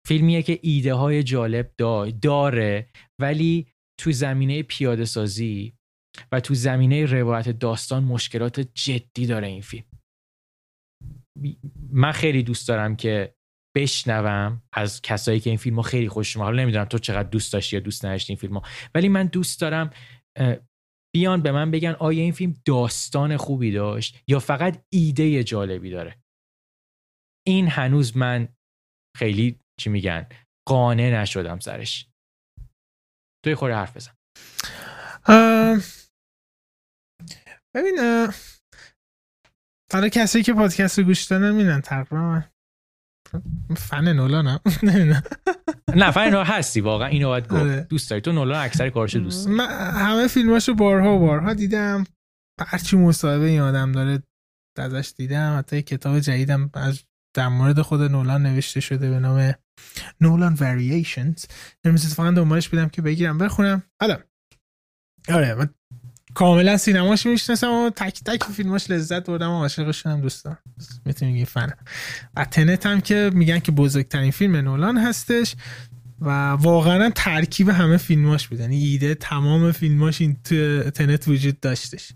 فیلمیه که ایده های جالب داره ولی تو زمینه پیاده سازی و تو زمینه روایت داستان مشکلات جدی داره این فیلم. من خیلی دوست دارم که بشنوم از کسایی که این فیلم ها خیلی خوششون حالا نمی‌دونم تو چقدر دوست داشتی یا دوست نداشتی این فیلم ها ولی من دوست دارم بیان به من بگن آیا این فیلم داستان خوبی داشت یا فقط ایده جالبی داره. این هنوز من خیلی چی میگن قانع نشدم سرش. توی خوره حرف بزن. ببین حالا کسی که پادکست رو گوش دادن میدن تقریبا فن نولانم [laughs] نه فن نولان هستی واقعا اینو باید گفت. آره. دوست داری. تو نولان اکثر کارشو دوست من همه فیلماشو بارها و بارها دیدم. هرچی مصاحبه این آدم داره ازش دیدم. حتی کتاب جدیدم از در مورد خود نولان نوشته شده به نام نولان وریشنز امروز اتفاقا دنبالش بیدم که بگیرم. بخونم. حالا. آره من کاملا سینماش می‌شناسم و تک تک فیلماش لذت بردم و عاشقش هم دوستان. می‌تونی میگی فن. و تنت هم که میگن که بزرگترین فیلم نولان هستش و واقعا ترکیب همه فیلماش بود. یعنی ایده تمام فیلماش این تنت وجود داشتش.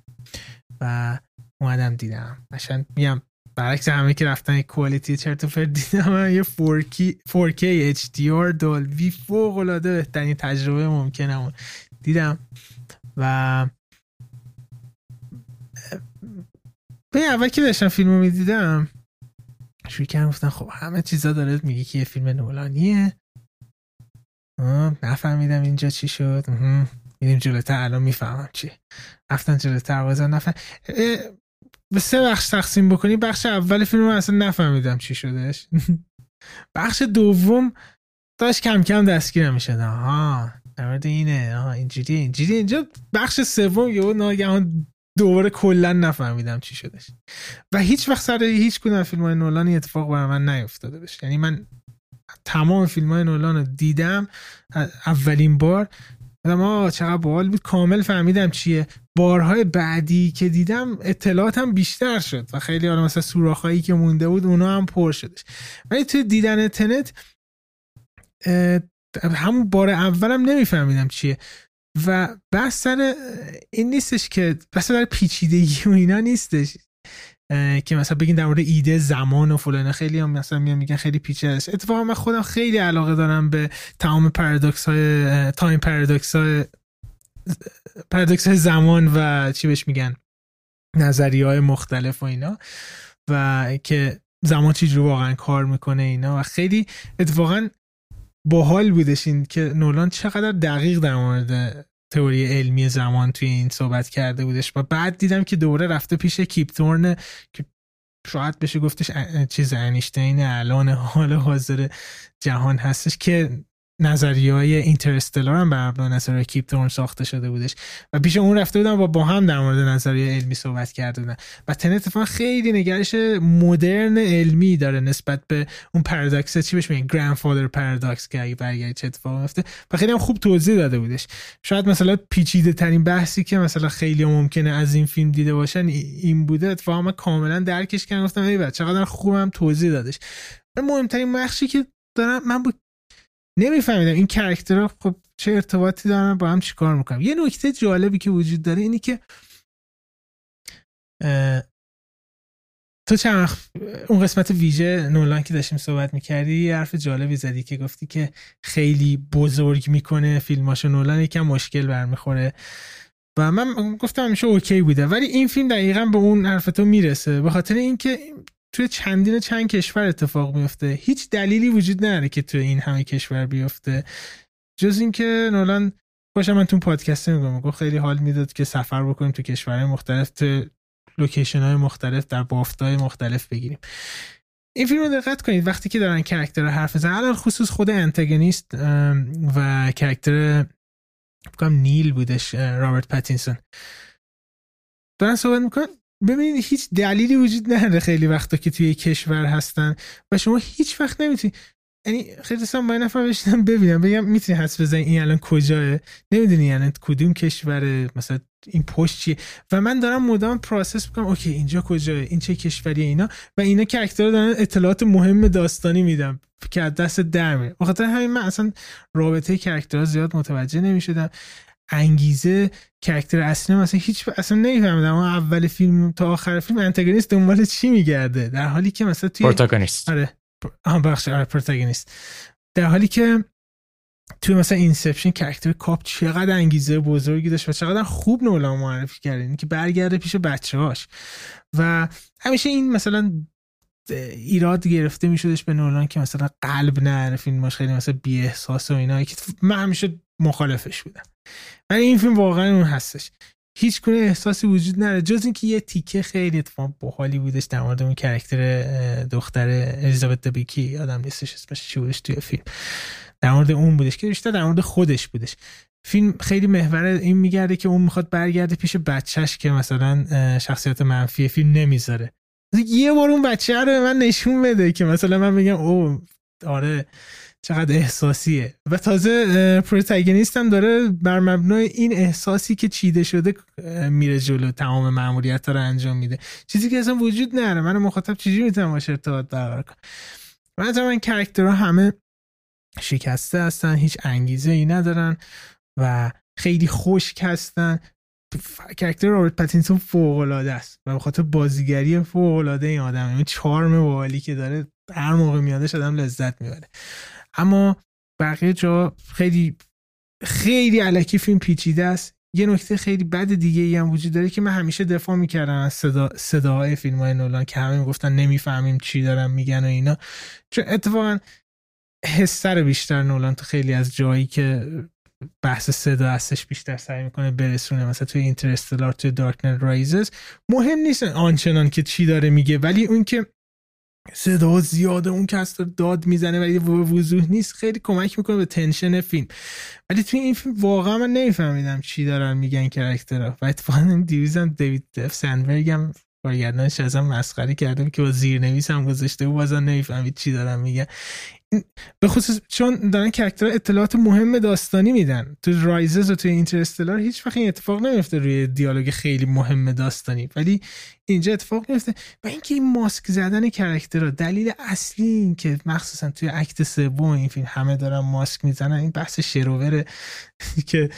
و اومدم دیدم. عشان میگم برعکس همه که رفتن کوالیتی چرت و دیدم [laughs] یه 4K, 4K HDR دالبی فوق العاده بهترین تجربه ممکنه دیدم. و به اول که داشتم فیلمو می‌دیدم شروع کردم گفتم خب همه چیزا داره میگه که یه فیلم نولانیه. نفهمیدم اینجا چی شد. میریم جلوتر الان می‌فهمم چی رفتن جلوتر بازم نفهم به سه بخش تقسیم بکنی بخش اول فیلم رو اصلا نفهمیدم چی شدش. [laughs] بخش دوم داشت کم کم دستگیر می‌شد. آها در اینه. آها اینجوری اینجوری اینجا بخش سوم یهو ناگهان دوباره کلا نفهمیدم چی شدش. و هیچ وقت سر هیچ کدوم فیلم های نولان اتفاق برای من نیفتاده بشه. یعنی من تمام فیلم های نولان رو دیدم. اولین بار ما چقدر باحال بود. کامل فهمیدم چیه. بارهای بعدی که دیدم اطلاعاتم بیشتر شد و خیلی حالا مثلا سوراخایی که مونده بود اونا هم پر شدش. ولی توی دیدن تنت همون بار اولم نمیفهمیدم چیه. و بحث سر این نیستش که بحث سر پیچیدگی و اینا نیستش. که مثلا بگین در مورد ایده زمان و فلان خیلی هم مثلا میان میگن خیلی پیچیده است. اتفاقا من خودم خیلی علاقه دارم به تمام پارادوکس های time paradox های پارادوکس های زمان و چی بهش میگن نظریه های مختلف و اینا. و که زمان چی واقعا کار می‌کنه اینا. و خیلی اتفاقا باحال بودش این که نولان چقدر دقیق در مورد تئوری علمی زمان توی این صحبت کرده بودش و بعد دیدم که دوره رفته پیش کیپ تورن که شاید بشه گفتش چیز انیشتین الان حال حاضر جهان هستش که نظریه های اینترستلار هم بر مبنای نظریه کیپ ساخته شده بودش. و پیش اون رفته بودن و با هم در مورد نظریه علمی صحبت کرده بودن و تن اتفاقا خیلی نگرش مدرن علمی داره نسبت به اون پارادوکس چی بهش میگن؟ گرندفادر پارادوکس که اگه برگردی چه اتفاقی میفته. و خیلی هم خوب توضیح داده بودش. شاید مثلا پیچیده ترین بحثی که مثلا خیلی ممکنه از این فیلم دیده باشن این بوده. اتفاقا من کاملا درکش کردم. گفتم ای بچه چقدر خوبم توضیح دادش. مهمترین بخشی که دارم من بود نمیفهمیدم. این character ها خب چه ارتباطی دارن با هم چیکار می‌کنم یه نکته جالبی که وجود داره اینی که تو چند اون قسمت ویژه نولان که داشتیم صحبت می‌کردی یه حرف جالبی زدی که گفتی که خیلی بزرگ می‌کنه فیلماشو. نولان یکم مشکل برمیخوره. و من گفتم همیشه OK بوده. ولی این فیلم دقیقا به اون حرف تو می‌رسه. به خاطر اینکه توی چندین چند کشور اتفاق میفته هیچ دلیلی وجود نداره که توی این همه کشور بیفته. جز اینکه نولان باشه من تو پادکست میگم گفت خیلی حال می‌داد که سفر بکنیم تو کشورهای مختلف تو لوکیشن های مختلف در بافت های مختلف بگیریم. این فیلم رو دقت کنید. وقتی که دارن character حرف بزنن الان خصوص خود انتگونیست و character فکرم نیل بودش رابرت پاتینسون. دارن صحبت می‌کنن؟ ببینید هیچ دلیلی وجود نداره خیلی وقتا که توی کشور هستن و شما هیچ وقت نمی‌تونید یعنی خیلی اصلا با نفر بشیدم ببینم بگم می‌تونی حدس بزنی این الان کجاه نمی‌دونی یعنی کدوم کشوره مثلا این پشت چیه؟ و من دارم مدام process می‌کنم OK اینجا کجاه این چه کشوریه اینا؟ و اینا actor دارن اطلاعات مهم داستانی میدم که از دست در میره. بخاطر همین من اصلا رابطه character ها زیاد متوجه نمی‌شدم. انگیزه character اصلی مثلا هیچ اصلا نمیفهمیدم. اما اول فیلم تا آخر فیلم انتگونیست دنبال چی میگرده؟ در حالی که مثلا توی protagonist. آره. آها ببخشید آره protagonist. در حالی که توی مثلا Inception character کاپ چقدر انگیزه بزرگی داشت و چقدر خوب نولان معرفی کرده این که برگرده پیش بچه هاش و همیشه این مثلا ایراد گرفته میشدش به نولان که مثلا قلب نداره. فیلماش خیلی مثلا بی احساس و اینا که من همیشه مخالفش بودم ولی این فیلم واقعا اون هستش هیچ گونه احساسی وجود نداره. جز اینکه یه تیکه خیلی اتفاق باحالی بودش در مورد اون کرکتر دختر الیزابت دبیکی آدم نیستش اسمش چی بودش توی فیلم. در مورد اون بودش که بیشتر در مورد خودش بودش. فیلم خیلی محور این میگرده که اون می‌خواد برگرده پیش بچهش که مثلا شخصیت منفی فیلم نمی‌ذاره. یه بار اون بچه رو به من نشون بده که مثلا من بگم او آره چقدر احساسیه. و تازه protagonist هم داره بر مبنای این احساسی که چیده شده میره جلو تمام ماموریت ها رو انجام میده. چیزی که اصلا وجود نداره من مخاطب چیزی می‌تونم باشه ارتباط برقرار کنم؟ من این character ها همه شکسته هستن هیچ انگیزه ای ندارن و خیلی خشک هستن. character رابرت پتینسون فوق العاده است و به بازیگری فوق این آدم این charm والی که داره هر موقع میادش آدم لذت می‌بره. اما بقیه جا خیلی خیلی علکی فیلم پیچیده است. یه نکته خیلی بد دیگه ای هم وجود داره که من همیشه دفاع می‌کردم از صدا صداهای فیلم های نولان که همه می‌گفتن نمی‌فهمیم چی دارن میگن و اینا. چون اتفاقا رو بیشتر نولان تو خیلی از جایی که بحث صدا هستش بیشتر سعی می‌کنه برسونه. مثلا توی اینترستلار توی دارک رایزز مهم نیست آنچنان که چی داره میگه ولی اون که صدا زیاده اون کس داد می‌زنه ولی وضوح نیست. خیلی کمک می‌کنه به tension فیلم. ولی توی این فیلم واقعا من نمیفهمیدم چی دارن میگن character ها. و اتفاقا دیویزم دیوید اف سندبرگ هم کارگردانش ازم مسخره کردم که با زیرنویس هم گذاشته و بازم نمی‌فهمید چی دارن میگن به خصوص چون دارن character اطلاعات مهم داستانی میدن. تو Rises و تو اینترستلار هیچ وقت این اتفاق نمیفته روی دیالوگ خیلی مهم داستانی. ولی اینجا اتفاق میفته و اینکه این ماسک زدن character دلیل اصلی این که مخصوصا توی اکت سوم این فیلم همه دارن ماسک می‌زنن این بحث شر و ور [laughs] که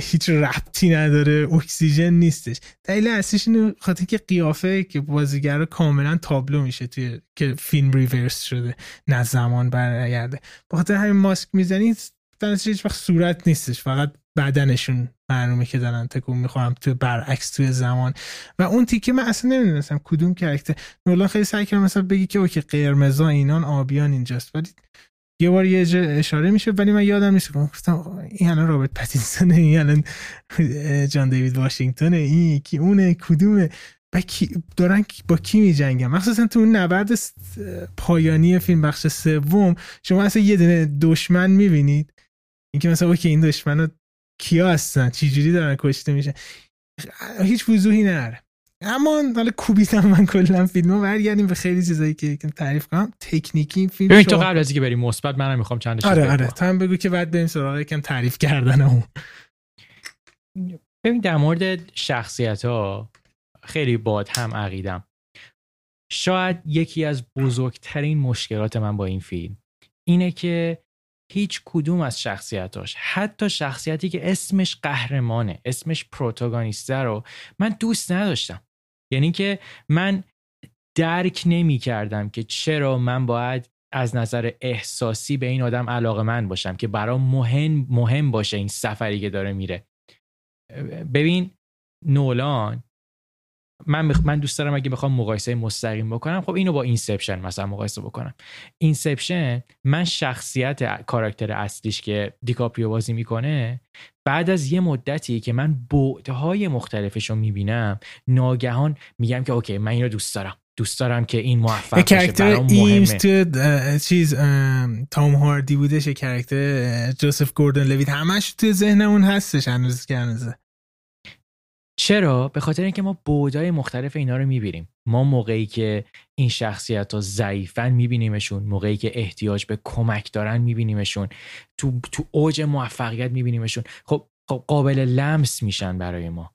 هیچ ربطی نداره اکسیژن نیستش. دلیل اصلیش اینه خاطر که قیافه که بازیگر کاملا تابلو میشه توی که فیلم reverse شده نه زمان برگرده به خاطر همین ماسک می‌زنید در هیچ وقت صورت نیستش. فقط بدنشون معلومه که دارن تکون می‌خورن تو برعکس توی زمان. و اون تیکه من اصلا نمی‌دونستم کدوم character. نولان خیلی سعی کرد مثلا بگی که OK قرمزا اینان آبیان اینجاست. ولی یه بار یه اشاره میشه ولی من یادم نیست. گفتم این الان رابرت پتینسون این الان جان دیوید واشنگتن این کی اونه کدومه؟ و کی دارن با کی می جنگن مخصوصا تو اون نبرد پایانی فیلم بخش سوم شما اصلا یه دونه دشمن می‌بینید. اینکه مثلا که این دشمن کیا هستن؟ چی جوری دارن کشته میشه هیچ وضوحی نره اما حالا کوبیدم من کلا فیلمو برگردیم به خیلی چیزایی که تعریف کنم. تکنیکی فیلم ببین تو قبل از اینکه بریم مثبت منم می‌خوام چند چیز آره آره. تو هم بگو که بعد بریم سراغ یکم تعریف کردن اون. ببین در مورد شخصیت ها خیلی باد هم عقیدم. شاید یکی از بزرگترین مشکلات من با این فیلم اینه که هیچ کدوم از شخصیتاش. حتی شخصیتی که اسمش قهرمانه اسمش پروتاگانیسته رو من دوست نداشتم. یعنی که من درک نمی کردم که چرا من باید از نظر احساسی به این آدم علاقه من باشم که برام مهم مهم باشه این سفری که داره میره. ببین نولان من من دوست دارم اگه بخوام مقایسه مستقیم بکنم خب اینو با اینسپشن مثلا مقایسه بکنم. اینسپشن من شخصیت کاراکتر اصلیش که دیکاپریو بازی می‌کنه بعد از یه مدتی که من بعدهای مختلفش رو می‌بینم ناگهان میگم که OK من اینو دوست دارم. دوست دارم که این موفق باشه برام مهمه. تو چیز تام هاردی بودش character جوزف گوردن لویت همش تو ذهنمون هستش هنوز که هنوزه. چرا؟ به خاطر اینکه ما بعدای مختلف اینا رو می‌بینیم. ما موقعی که این شخصیت ها ضعیفن میبینیمشون موقعی که احتیاج به کمک دارن میبینیمشون تو تو اوج موفقیت میبینیمشون. خب خب قابل لمس میشن برای ما.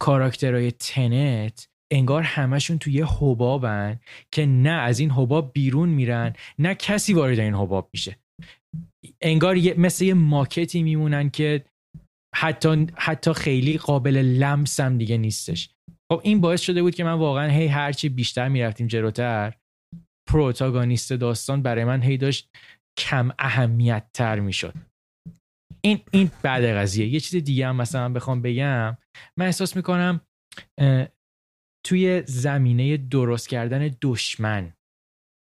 کاراکترهای تنت انگار همشون توی یه حبابن که نه از این حباب بیرون میرن نه کسی وارد این حباب میشه. انگار یه مثل یه ماکتی میمونن که حتی حتی خیلی قابل لمس هم دیگه نیستش. خب این باعث شده بود که من واقعا هی هرچی بیشتر می‌رفتیم جلوتر پروتاگانیست داستان برای من هی داشت کم اهمیت تر می‌شد. این این بعد قضیه. یه چیز دیگه هم مثلا بخوام بگم. من احساس می‌کنم توی زمینه درست کردن دشمن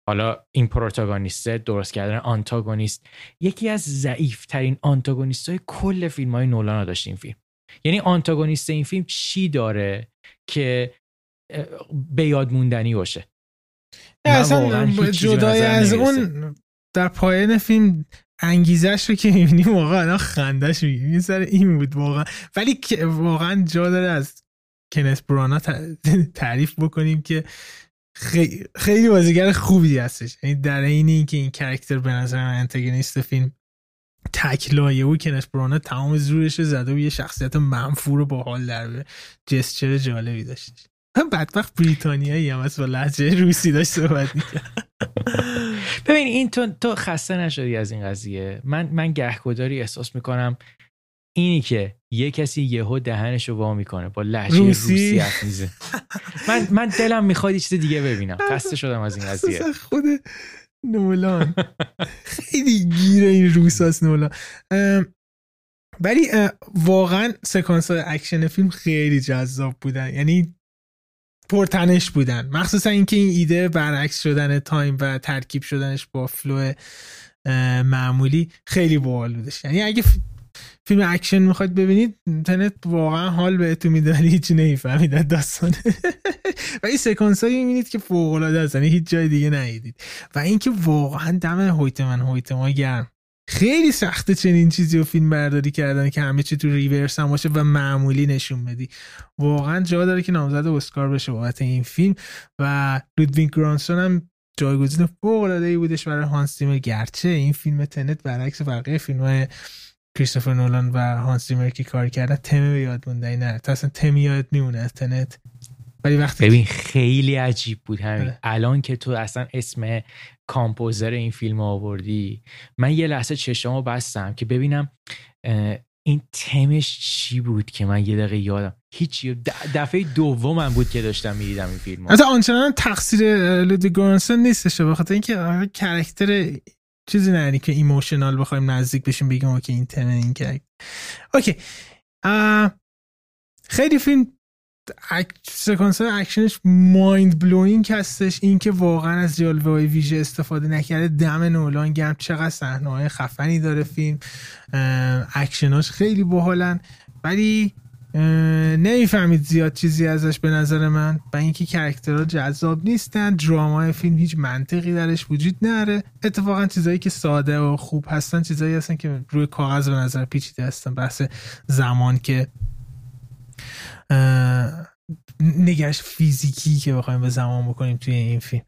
حالا این پروتاگونیست درست کردن آنتاگونیست یکی از ضعیف ترین آنتاگونیست های کل فیلم های نولان رو داشت این فیلم. یعنی آنتاگونیست این فیلم چی داره که به یاد موندنی باشه؟ اصلا جدای از اون در پایان فیلم انگیزش رو که می‌بینیم واقعا خندش میگیم سر این بود واقعا. ولی واقعا جا داره از کنس برانا تعریف بکنیم که خیلی, خیلی بازیگر خوبی هستش. یعنی در این اینکه این کرکتر به نظر من انتگونیست فیلم تکلایه و کنش برانه تمام زورش زده و یه شخصیت منفور و باحال در جسچر جالبی داشت من بدبخت بریتانیایی هم از با لحجه روسی داشت صحبت می‌کرد. [laughs] ببین این تو, تو خسته نشدی از این قضیه. من من گهگداری احساس می‌کنم اینی که یه کسی یهو دهنش رو وا می‌کنه با لحجه روسی, روسی من من دلم می‌خواد چیز دیگه ببینم. خسته شدم از این قضیه. خود نولان. خیلی گیره این روساس نولان. ولی واقعا سکانس های اکشن فیلم خیلی جذاب بودن. یعنی پرتنش بودن. مخصوصا اینکه این ایده برعکس شدن time و ترکیب شدنش با flow معمولی خیلی باحال بودش. یعنی اگه فیلم اکشن می‌خواید ببینید این تنت واقعا حال بهتون میده ولی هیچ نمی‌فهمید داستانه. [laughs] و این سکانس هایی می‌بینید که فوق العاده است یعنی هیچ جای دیگه ندیدید. و اینکه واقعا دم هویته ون هویتما گرم. خیلی سخته چنین چیزی رو فیلم برداری کردن که همه چی تو reverse هم باشه و معمولی نشون بدی. واقعا جا داره که نامزد اسکار بشه بابت این فیلم. و لودویگ گورانسون هم جایگزین فوق العاده ای بودش برای هانس زیمر گرچه این فیلم تنت برعکس بقیه فیلم کریستوفر نولان و هانس زیمر که کار کردن تم به یاد موندنی نداره اصلا تم یاد میمونه از تنت. ولی وقتی ببین خیلی عجیب بود همین. بله. الان که تو اصلا اسم composer این فیلم آوردی من یه لحظه چشمو بستم که ببینم این تمش چی بود که من یه دقیقه یادم. هیچی دفعه دومم بود که داشتم می‌دیدم این فیلم حتی آنچنان تقصیر لودویگ گورانسون نیستش بخاطر اینکه character چیزی نه یعنی که emotional بخوایم نزدیک بشیم بگیم OK این این که OK. خیلی فیلم. سکانس اکشنش mind blowing هستش. اینکه واقعا از جلوه های ویژه استفاده نکرده. دم نولان گرم. چقدر صحنه های خفنی داره فیلم. اکشناش خیلی باحالن. ولی نمی‌فهمید زیاد چیزی ازش به نظر من. و اینکه character ها جذاب نیستن درامای فیلم هیچ منطقی درش وجود نداره. اتفاقا چیزایی که ساده و خوب هستن چیزایی هستن که روی کاغذ به نظر پیچیده هستن. بحث زمان که نگشت فیزیکی که بخوایم به زمان بکنیم توی این فیلم.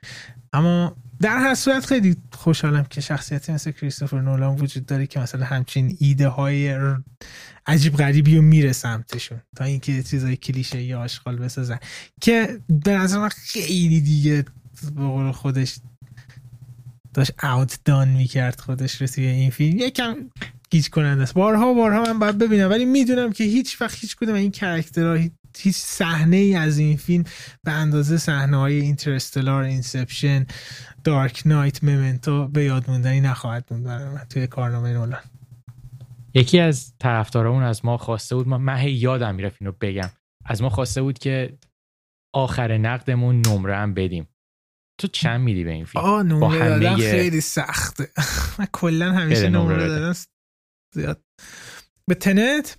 اما در هر صورت خیلی خوشحالم که شخصیتی مثل کریستوفر نولان وجود داره که مثلا همچین ایده های عجیب غریبی رو میره سمتشون. تا اینکه چیزای کلیشه یا آشغال بسازن. که به نظر من خیلی دیگه به خودش داشت اوت دان می‌کرد خودش رو توی این فیلم. یکم گیج کننده است. بارها بارها من باید ببینم ولی می‌دونم که هیچ وقت هیچ کدوم این character ها هیچ صحنه ای از این فیلم به اندازه صحنه های اینترستلار اینسپشن دارک نایت ممنتو به یاد موندنی نخواهد موند برای من توی کارنامه نولان. یکی از طرفدارامون از ما خواسته بود ما من یادم می‌رفت اینو بگم. از ما خواسته بود که آخر نقدمون نمره هم بدیم. تو چند میدی به این فیلم؟ آه نمره دادن خیلی سخته. [laughs] من کلا همیشه نمره دادن زیاد. به تنت؟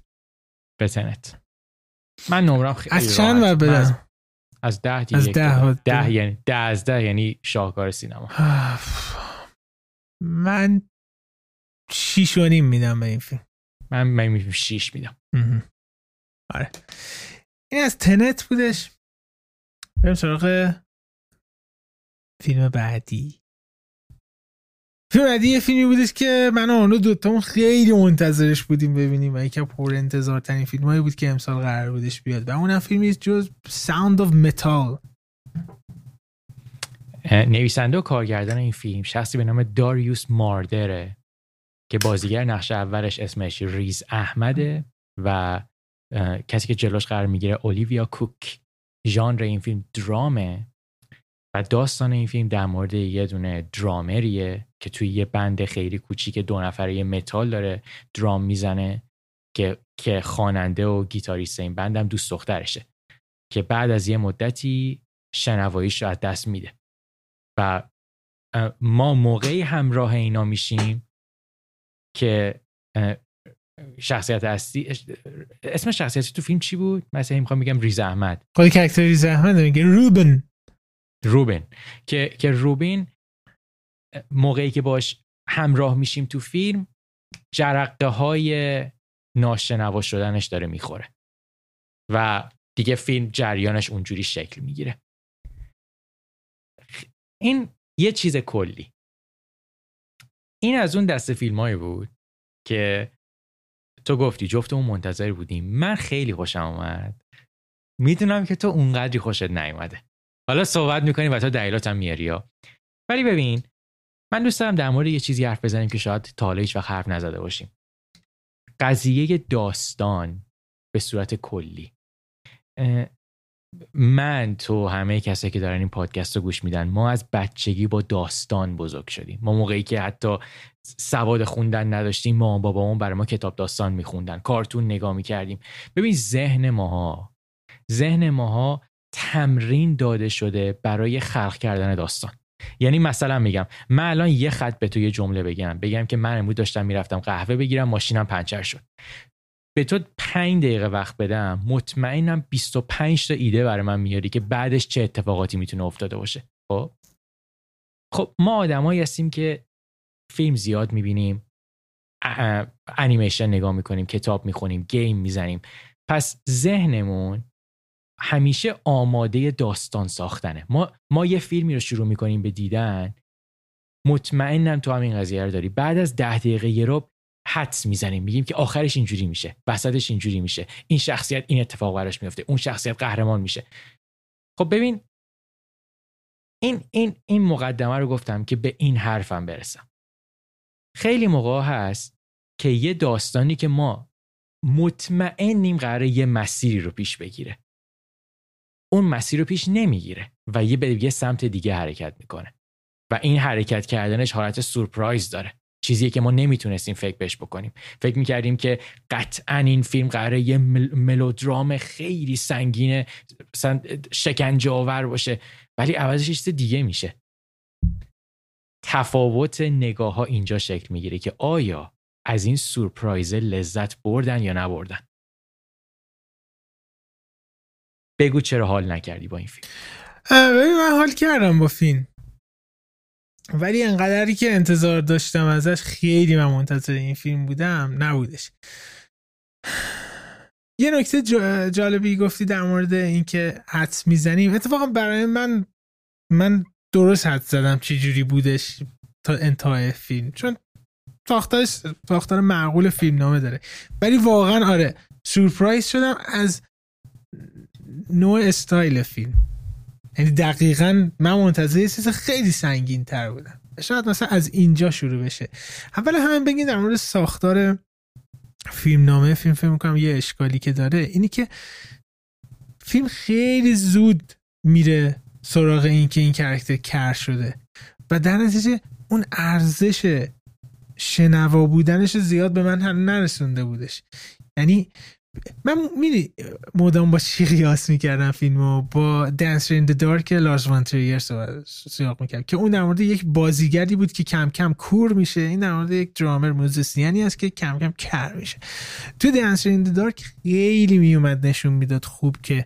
به تنت. من نمرم خیلی از چند بر بدم از ده دیگه از ده, ده, یعنی ده از ده یعنی شاهکار سینما. من شیش و نیم میدم به این فیلم. من من شیش میدم. آره. این از تنت بودش. بریم سراغ فیلم بعدی. فیلم بعدی یه فیلمی بودش که من و آنو دوتامون خیلی منتظرش بودیم ببینیم و یکی پر انتظار ترین فیلم هایی بود که امسال قرار بودش بیاد و اونم فیلمی جز Sound of Metal نویسنده و کارگردان این فیلم شخصی به نام داریوس ماردر که بازیگر نقش اولش اسمش ریز احمده و کسی که جلوش قرار می‌گیره اولیویا کوک ژانر این فیلم درامه و داستان این فیلم در مورد یه دونه درامریه. که توی یه band خیلی کوچیک دو نفره متال داره درام می‌زنه که که خواننده و گیتاریست این band م دوست دخترشه که بعد از یه مدتی شنواییش رو از دست میده. و ما موقعی همراه اینا میشیم که شخصیت اصلی اسم شخصیتی تو فیلم چی بود؟ مثلا می‌خوام بگم ریز احمد. خود کرکتر ریز احمد میگه روبن. روبن. که که روبین موقعی که باش همراه میشیم تو فیلم جرقه های ناشنوا شدنش داره می‌خوره. و دیگه فیلم جریانش اونجوری شکل می‌گیره. این یه چیز کلی. این از اون دست فیلمایی بود که تو گفتی جفتمون منتظر بودیم. من خیلی خوشم اومد. می‌دونم که تو اونقدری خوشت نیومده. حالا صحبت می‌کنیم و تو دلیلاتم میاری ولی ببین من دوست دارم در مورد یه چیزی حرف بزنیم که شاید تا حالا هیچ حرف نزده باشیم. قضیه داستان به صورت کلی. من تو همه کسایی که دارن این پادکست رو گوش میدن ما از بچگی با داستان بزرگ شدیم. ما موقعی که حتی سواد خوندن نداشتیم ما بابامون برای ما کتاب داستان میخوندن کارتون نگاه می‌کردیم. ببین ذهن ماها ذهن ماها تمرین داده شده برای خلق کردن داستان. یعنی مثلا میگم من الان یه خط به تو یه جمله بگم. بگم که من امروز داشتم می‌رفتم قهوه بگیرم ماشینم پنچر شد. به تو پنج دقیقه وقت بدم مطمئنم 25 تا ایده برای من میاری که بعدش چه اتفاقاتی می‌تونه افتاده باشه. خب؟ خب ما آدمایی هستیم که فیلم زیاد می‌بینیم انیمیشن نگاه می‌کنیم کتاب می‌خونیم گیم می‌زنیم. پس ذهنمون همیشه آماده داستان ساختنه. ما ما یه فیلمی رو شروع می‌کنیم به دیدن. مطمئنم تو همین قضیه رو داری. بعد از ده دقیقه یه رو حدس می‌زنیم. میگیم که آخرش اینجوری میشه. وسطش اینجوری میشه. این شخصیت این اتفاق براش میفته اون شخصیت قهرمان میشه. خب ببین این این این مقدمه رو گفتم که به این حرفم برسم. خیلی موقع هست که یه داستانی که ما مطمئنیم قراره یه مسیری رو پیش بگیره. اون مسیر رو پیش نمی‌گیره و یه به یه سمت دیگه حرکت می‌کنه. و این حرکت کردنش حالت سورپرایز داره. چیزی که ما نمی‌تونستیم فکر بهش بکنیم. فکر می‌کردیم که قطعا این فیلم قراره یه ملودرام خیلی سنگین شکنجه آور باشه ولی عوضش چیز دیگه میشه. تفاوت نگاه ها اینجا شکل می‌گیره که آیا از این سورپرایز لذت بردن یا نبردن؟ بگو چرا حال نکردی با این فیلم. ببین من حال کردم با فیلم. ولی انقدری که انتظار داشتم ازش خیلی من منتظر این فیلم بودم نبودش. یه نکته جالبی گفتی در مورد اینکه حدس می‌زنیم اتفاقا برای من من درست حد زدم چی جوری بودش تا انتهای فیلم. چون ساختارش ساختار معقول فیلم نامه داره. ولی واقعا آره سورپرایز شدم از نوع استایل فیلم. یعنی دقیقا من منتظر یه چیز خیلی سنگین تر بودم. شاید مثلا از اینجا شروع بشه. اول همین بگین در مورد ساختار فیلم نامه فیلم فیلم می‌کنم یه اشکالی که داره اینی که فیلم خیلی زود میره سراغ این که این کرکتر کر شده و در نتیجه اون ارزش شنوا بودنش زیاد به من هم نرسونده بودش. یعنی من میدی مدام با چی قیاس می‌کردم فیلمو با دنس این دارک لارس وانتریر سیاق می‌کرد که اون در مورد یک بازیگری بود که کم کم کور میشه این در مورد یک درامر موزیسیانی است که کم کم کر میشه. تو دنس این دارک خیلی میومد نشون می‌داد خوب که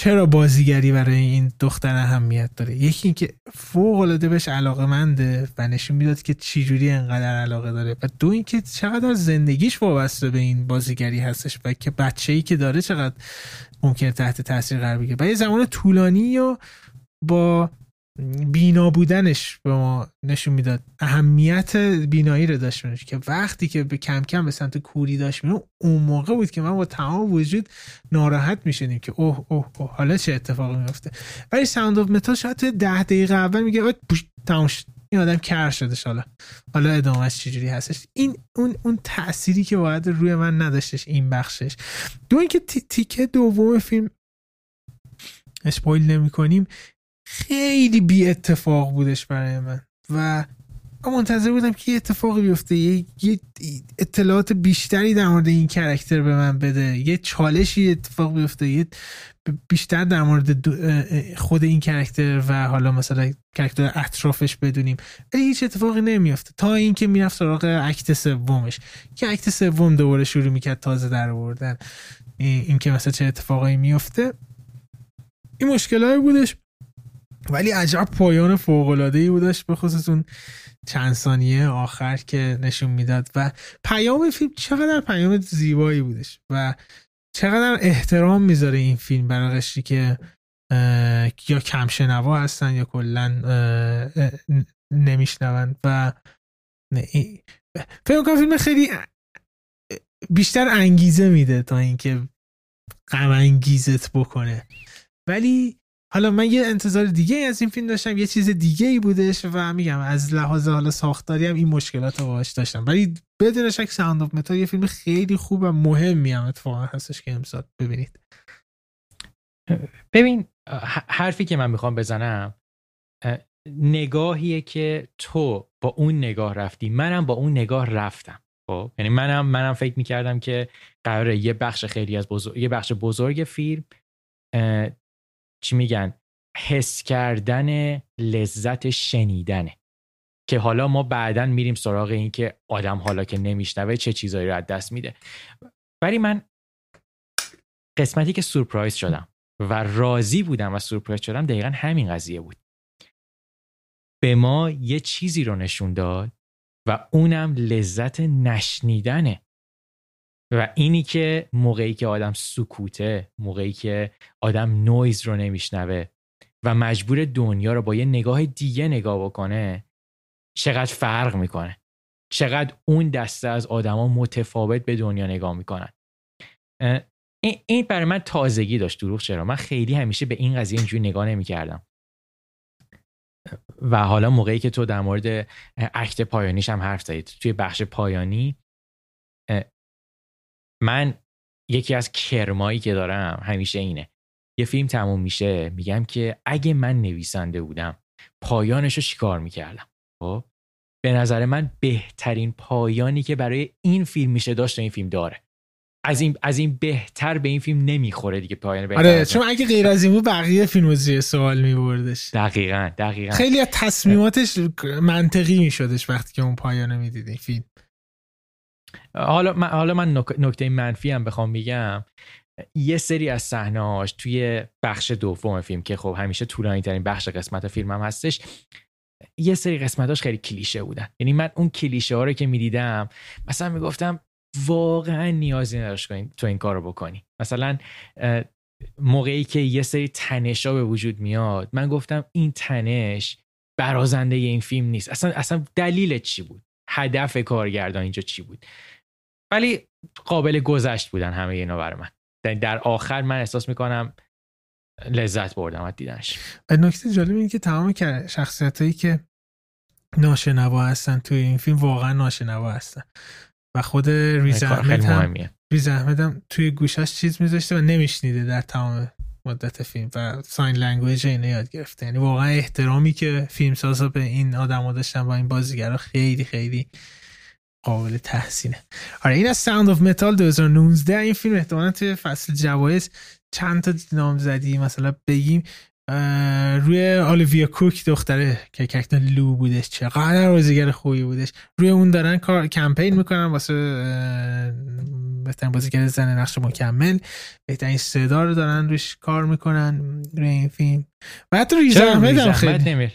چرا بازیگری برای این دختر اهمیت داره؟ یکی اینکه فوق العاده بهش علاقه منده و نشون می‌داد که چجوری انقدر علاقه داره. و دو اینکه چقدر زندگیش وابسته به این بازیگری هستش و که بچه ای که داره چقدر ممکنه تحت تاثیر قرار بگیره. و یه زمان طولانی و با بینا بودنش به ما نشون می‌داد. اهمیت بینایی رو داشت که وقتی که به کم کم به سمت کوری داشت میره اون موقع بود که من با تمام وجود ناراحت می‌شدیم که اوه اوه اوه حالا چه اتفاقی میفته ولی Sound of Metal شاید ده دقیقه اول میگه تمام این آدم کر شده حالا. حالا ادامهش چجوری هستش؟ این اون اون تأثیری که باید روی من نداشتش این بخشش. دو اینکه تیکه دوم فیلم spoil نمی کنیم خیلی بی اتفاق بودش برای من. و من منتظر بودم که یه اتفاقی بیفته. یه, اطلاعات بیشتری در مورد این character به من بده. یه چالشی اتفاق بیفته. یه بیشتر در مورد خود این character و حالا مثلا character اطرافش بدونیم. ولی هیچ اتفاقی نمیافته. تا اینکه می‌رفت سراغ act سومش. که اکت سوم دوباره شروع می‌کرد تازه در آوردن. این که مثلا چه اتفاقی میفته این مشکلایی بودش. ولی عجب پایان فوق بودش به خصوص اون چند ثانیه آخر که نشون می‌داد. و پیام فیلم چقدر پیام زیبایی بودش و چقدر احترام می‌ذاره این فیلم برای قشری که یا کمشنوا هستن یا کلا نمیشنون. و فکر کنم فیلم خیلی بیشتر انگیزه میده تا اینکه غمگینت بکنه. ولی حالا من یه انتظار دیگه از این فیلم داشتم یه چیز دیگه ای بودش و میگم از لحاظ حالا ساختاری هم این مشکلات رو باهاش داشتم. ولی بدون شک Sound of Metal یه فیلم خیلی خوب و مهمی هم اتفاقا هستش که امسال ببینید. ببین حرفی که من می‌خوام بزنم نگاهیه که تو با اون نگاه رفتی. منم با اون نگاه رفتم. خب؟ یعنی منم منم فکر می‌کردم که قراره یه بخش خیلی از بزرگ یه بخش بزرگ فیلم چی میگن؟ حس کردن لذت شنیدنه. که حالا ما بعدا میریم سراغ این که آدم حالا که نمیشنوه چه چیزایی رو از دست میده. ولی من قسمتی که سورپرایز شدم و راضی بودم و سورپرایز شدم دقیقا همین قضیه بود. به ما یه چیزی رو نشون داد و اونم لذت نشنیدنه. و اینی که موقعی که آدم سکوته موقعی که آدم نویز رو نمیشنوه و مجبور دنیا رو با یه نگاه دیگه نگاه بکنه چقدر فرق می‌کنه. چقدر اون دسته از آدما متفاوت به دنیا نگاه می‌کنن. این برای من تازگی داشت دروغ چرا؟ من خیلی همیشه به این قضیه اینجوری نگاه نمی‌کردم. و حالا موقعی که تو در مورد اکت پایانیش هم حرف زدید توی بخش پایانی من یکی از کرمایی که دارم همیشه اینه. یه فیلم تموم میشه میگم که اگه من نویسنده بودم پایانش رو چیکار می‌کردم؟ خب؟ به نظر من بهترین پایانی که برای این فیلم میشه داشت این فیلم داره. از این از این بهتر به این فیلم نمی‌خوره دیگه پایان بهتر آره چون اگه غیر از این بود بقیه فیلم زیر سوال میبردش. دقیقا دقیقا. خیلی از تصمیماتش منطقی میشدش وقتی که اون پایانه می‌دیدی فیلم. حالا من حالا من نکته منفی هم بخوام بگم. یه سری از صحنه‌هاش توی بخش دوم فیلم که خب همیشه طولانی ترین بخش قسمت فیلم هم هستش یه سری قسمتاش خیلی کلیشه بودن. یعنی من اون کلیشه ها رو که می‌دیدم مثلا می‌گفتم واقعا نیازی نداشت کنی تو این کار رو بکنی. مثلا موقعی که یه سری تنش ها به وجود میاد من گفتم این تنش برازنده این فیلم نیست. اصلا اصلا دلیل چی بود؟ هدف کارگردان اینجا چی بود؟ ولی قابل گذشت بودن همه اینا برای من. در آخر من احساس می‌کنم لذت بردم از دیدنش. نکته جالب اینه که تمام شخصیت هایی که ناشنوا هستن توی این فیلم واقعا ناشنوا هستن. و خود ریز احمد هم ریز احمد هم توی گوشش چیز میذاشته و نمیشنیده در تمام مدت فیلم و sign language اینا یاد گرفته. یعنی واقعا احترامی که فیلم سازا به این آدم داشتن با این بازیگرا خیلی خیلی قابل تحسینه. آره این از Sound of Metal 2019 این فیلم احتمالا توی فصل جوایز چند تا نامزدی مثلا بگیم. روی اولیویا کوک دختره که ککتن لو بودش چقدر بازیگر خوبی بودش. روی اون دارن کار کمپین می‌کنن واسه بهترین بازیگر زن نقش مکمل. بهترین صدا رو دارن روش کار می‌کنن روی این فیلم. و حتی ریز احمد هم خیلی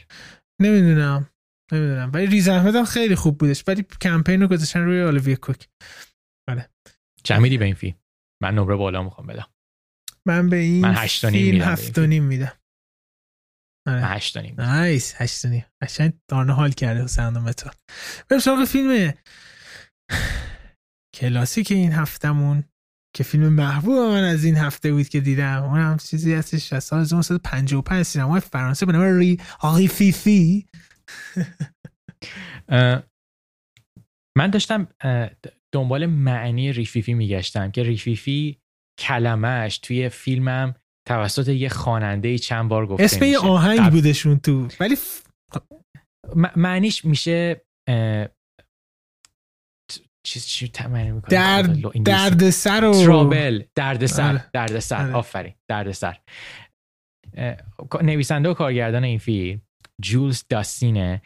نمی‌دونم نمی‌دونم. ولی ریز احمد هم خیلی خوب بودش ولی کمپین رو گذاشتن روی اولیویا کوک. بله. چه به این فیلم. من نمره بالا می‌خوام بدم. من به این من فیلم هفت و نیم میدم. آره. هشت نیم. nice هشت نیم. قشنگ دارنه حال کرده حسین متال بریم سراغ فیلم کلاسیک این هفتمون که فیلم محبوب من از این هفته بود که دیدم. اون هم چیزی هستش از سال 1955 سینمای فرانسه به نام ری فیفی. [laughs] من داشتم دنبال معنی ریفیفی میگشتم که ریفیفی کلمهش توی فیلمم توسط یه خواننده چند بار گفته اسم یه آهنگ قبل... بودشون تو. ولی معنیش میشه چیز چی تمرین می‌کنه؟ درد درد سر و ترابل. درد سر آره. درد سر آره. آفرین. درد سر نویسنده و کارگردان این فیلم جولز داستینه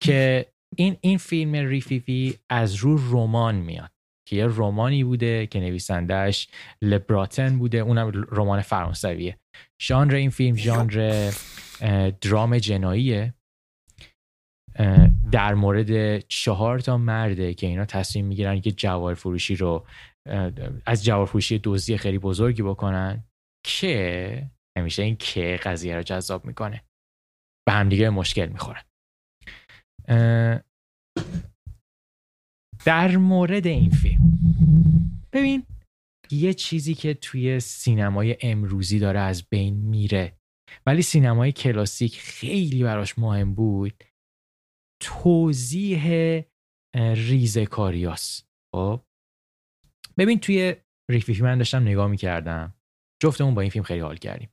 که این این فیلم ریفیفی از رو رمان میاد. که یه رمانی بوده که نویسندهش لبراتن بوده اونم رمان فرانسویه. ژانر این فیلم ژانر درام جناییه. در مورد چهار تا مرده که اینا تصمیم می‌گیرن که جوار فروشی رو از جوار فروشی دزدی خیلی بزرگی بکنن. که همیشه این که قضیه رو جذاب می‌کنه. به همدیگه مشکل می‌خورن در مورد این فیلم. ببین یه چیزی که توی سینمای امروزی داره از بین میره ولی سینمای کلاسیک خیلی براش مهم بود توضیح ریزکاریاس خب؟ ببین توی ریفیفی من داشتم نگاه می‌کردم. جفتمون با این فیلم خیلی حال کردیم.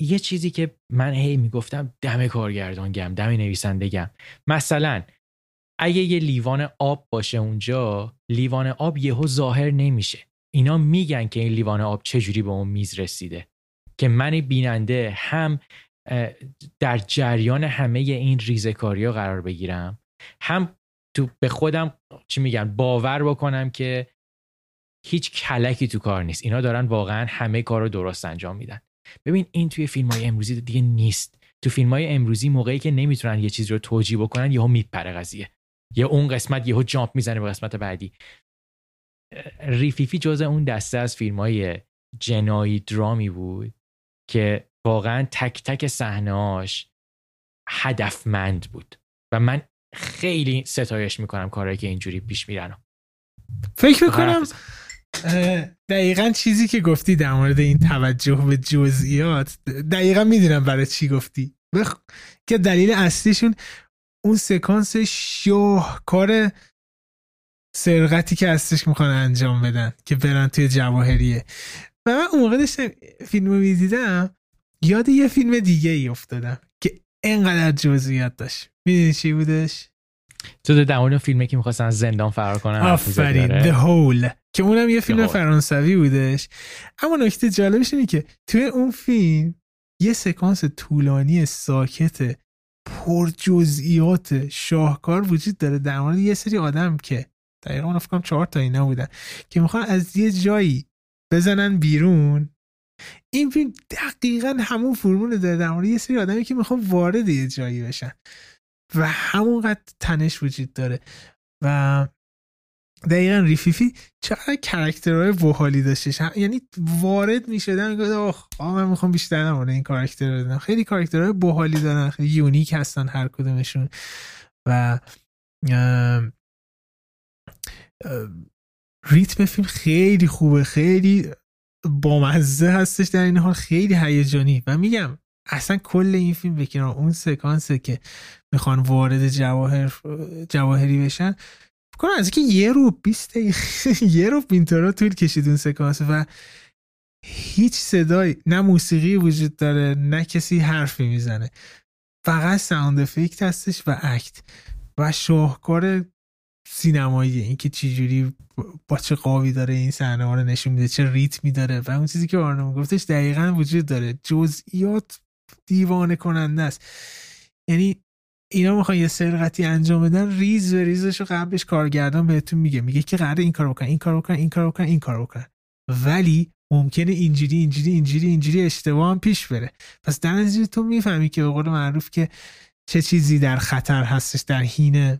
یه چیزی که من هی می‌گفتم دم کارگردان گم دم نویسنده گم مثلا اگه یه لیوان آب باشه اونجا لیوان آب یهو ظاهر نمیشه. اینا میگن که این لیوان آب چجوری به اون میز رسیده. که من بیننده هم در جریان همه این ریزکاری ها قرار بگیرم هم تو به خودم چی میگن باور بکنم که هیچ کلکی تو کار نیست. اینا دارن واقعا همه کار رو درست انجام میدن. ببین این توی فیلم های امروزی دیگه نیست. تو فیلم های امروزی موقعی که نمی‌تونن یه چیز رو توجیه بکنن یهو میپره قضیه. یه اون قسمت یهو جامپ می‌زنه به قسمت بعدی. ریفیفی جز اون دسته از فیلم های جنایی درامی بود که واقعا تک تک صحنه‌هاش هدفمند بود. و من خیلی ستایش می‌کنم کارهایی که اینجوری پیش میرن. فکر می‌کنم دقیقا چیزی که گفتی در مورد این توجه به جزئیات دقیقا می‌دونم برای چی گفتی. بخ... که دلیل اصلیشون اون سکانس کار سرقتی که هستش می‌خوان انجام بدن که برن توی جواهریه. و من اون موقع داشتم فیلم رو می‌دیدم یاد یه فیلم دیگه ای افتادم که انقدر جزئیات داشت. می‌دونی چی بودش؟ تو در مورد فیلمی که می‌خواستن زندان فرار کنن آفرین. The Hole که اونم یه فیلم فرانسوی بودش. اما نکته جالبش اینه که توی اون فیلم یه سکانس طولانی ساکت پر جزئیات شاهکار وجود داره در مورد یه سری آدم که دقیقا من فکرم چهار تا اینا بودن که می‌خوان از یه جایی بزنن بیرون. این فیلم دقیقا همون فرمول داره در مورد یه سری آدمی که می‌خوان وارد یه جایی بشن و همونقدر تنش وجود داره و دقیقا ریفیفی چقدر کرکترهای بحالی داشتش؟ یعنی وارد می‌شدن می‌گفت آخ من می‌خوام بیشتر نمونه این کاراکتر بدن خیلی کاراکترهای بحالی دارن خیلی یونیک هستن هر کدومشون. و ریتم فیلم خیلی خوبه خیلی بامزه هستش در این حال خیلی هیجانی. و میگم اصلا کل این فیلم بکنار اون سکانسه که می‌خوان وارد جواهر جواهری بشن کنم از که یه رو بیست [laughs] یه رو بینترا طول کشید اون سکانس و هیچ صدای نه موسیقی وجود داره نه کسی حرفی می‌زنه. فقط sound effect هستش و act و شاهکار سینمایی اینکه چجوری با چه قاوی داره این صحنه رو نشون میده چه ریتمی داره و اون چیزی که آرنو گفتش دقیقا وجود داره. جزئیات دیوانه کننده است. یعنی اینا می‌خوان یه سرقتی انجام بدن ریز و ریزش رو قبلش کارگردان بهتون میگه. میگه که قراره این کار بکن این کار بکن این کار بکن این کار بکن ولی ممکنه اینجوری اینجوری اینجوری اینجوری اشتباه هم پیش بره. پس در تو می‌فهمی که به قول معروف که چه چیزی در خطر هستش در حین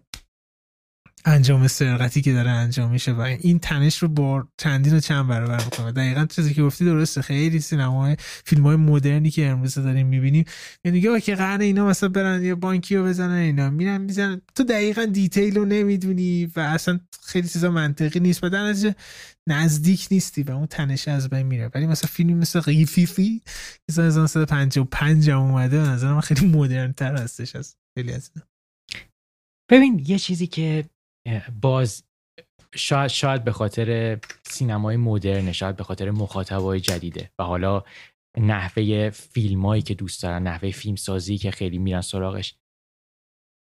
انجام سرقتی که داره انجام میشه و این تنش رو با چندین و چند برابر می‌کنه. دقیقا چیزی که گفتی درسته. خیلی سینما فیلم های مدرنی که امروز داریم می‌بینیم یعنی میگه که قرن اینا مثلا برن یه بانکی رو بزنن اینا میرن می‌زنن. تو دقیقا دیتیل رو نمی‌دونی و اصلا خیلی چیزا منطقی نیست و در نزدیک نیستی و اون تنش از بین میره. ولی مثلا فیلمی مثل قیفیفی که سال 1955 اومده به نظر من خیلی مدرن تر هستش از خیلی از ببین یه چیزی که باز شاید شاید به خاطر سینمای مدرن شاید به خاطر مخاطبای جدیده. و حالا نحوه فیلمایی که دوست دارن نحوه فیلم سازی که خیلی میرن سراغش.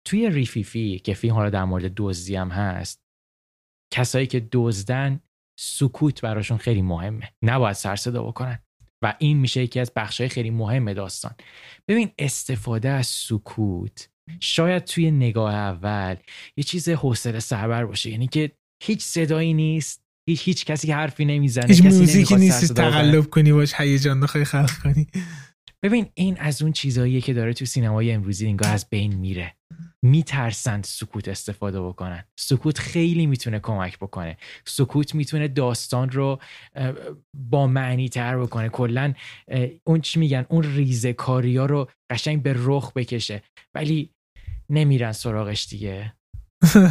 توی ریفیفی که فیلم حالا در مورد دزدی هم هست کسایی که دزدن سکوت براشون خیلی مهمه. نباید سر صدا بکنن. و این میشه یکی از بخشای خیلی مهم داستان. ببین استفاده از سکوت شاید توی نگاه اول یه چیز حوصله سربر باشه. یعنی که هیچ صدایی نیست هیچ هیچ کسی حرفی نمی‌زنه هیچ موزیکی نیست تقلب کنی باش هیجان بخوای خلق کنی. ببین این از اون چیزاییه که داره تو سینمای امروزی انگار از بین میره. میترسند سکوت استفاده بکنن. سکوت خیلی می‌تونه کمک بکنه. سکوت می‌تونه داستان رو با معنی تر بکنه. کلا اون چی میگن اون ریزه کاری ها رو قشنگ به رخ بکشه. ولی نمیرن سراغش دیگه. [laughs]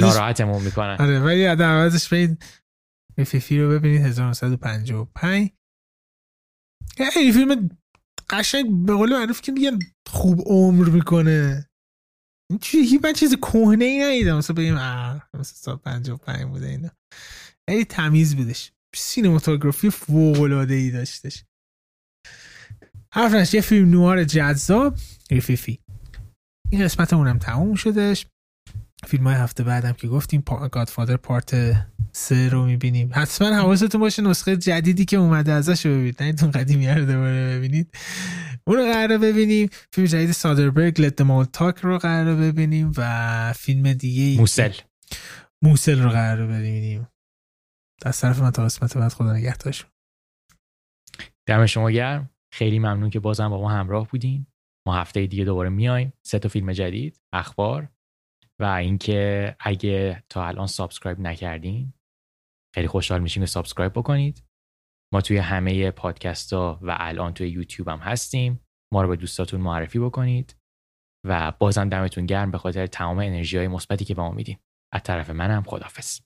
ناراحتمون می‌کنن. آره ولی عوضش برید فیفی رو ببینید 1955 این فیلم قشنگ به قول معروف که میگن خوب عمر می‌کنه. این چیزی من چیز کهنه ای ندیدم. مثلا بگیم مثلا سال 55 بوده اینا. خیلی تمیز بودش. سینماتوگرافی فوق العاده ای داشتش حرفش یه فیلم نوار جذاب ریفیفی. این قسمت اونم تموم شدش فیلم های هفته بعدم که گفتیم پا... گادفادر پارت سه رو می‌بینیم. حتما حواستون باشه نسخه جدیدی که اومده ازش رو ببینید. نه تون قدیمی رو دوباره ببینید. اون رو قراره ببینیم. فیلم جدید سودربرگ Let Them All Talk رو قراره ببینیم و فیلم دیگه Mosul. Mosul رو قراره ببینیم. از طرف من تا قسمت بعد خدا نگهدارتون دم شما گرم. خیلی ممنون که بازم با ما همراه بودین. ما هفته دیگه دوباره میایم. سه تا فیلم جدید اخبار و اینکه اگه تا الان subscribe نکردین خیلی خوشحال میشیم که subscribe بکنید. ما توی همه پادکست ها و الان توی یوتیوب هم هستیم. ما رو به دوستاتون معرفی بکنید و بازم دمتون گرم به خاطر تمام انرژی های مثبتی که به ما میدین. از طرف منم خدافظ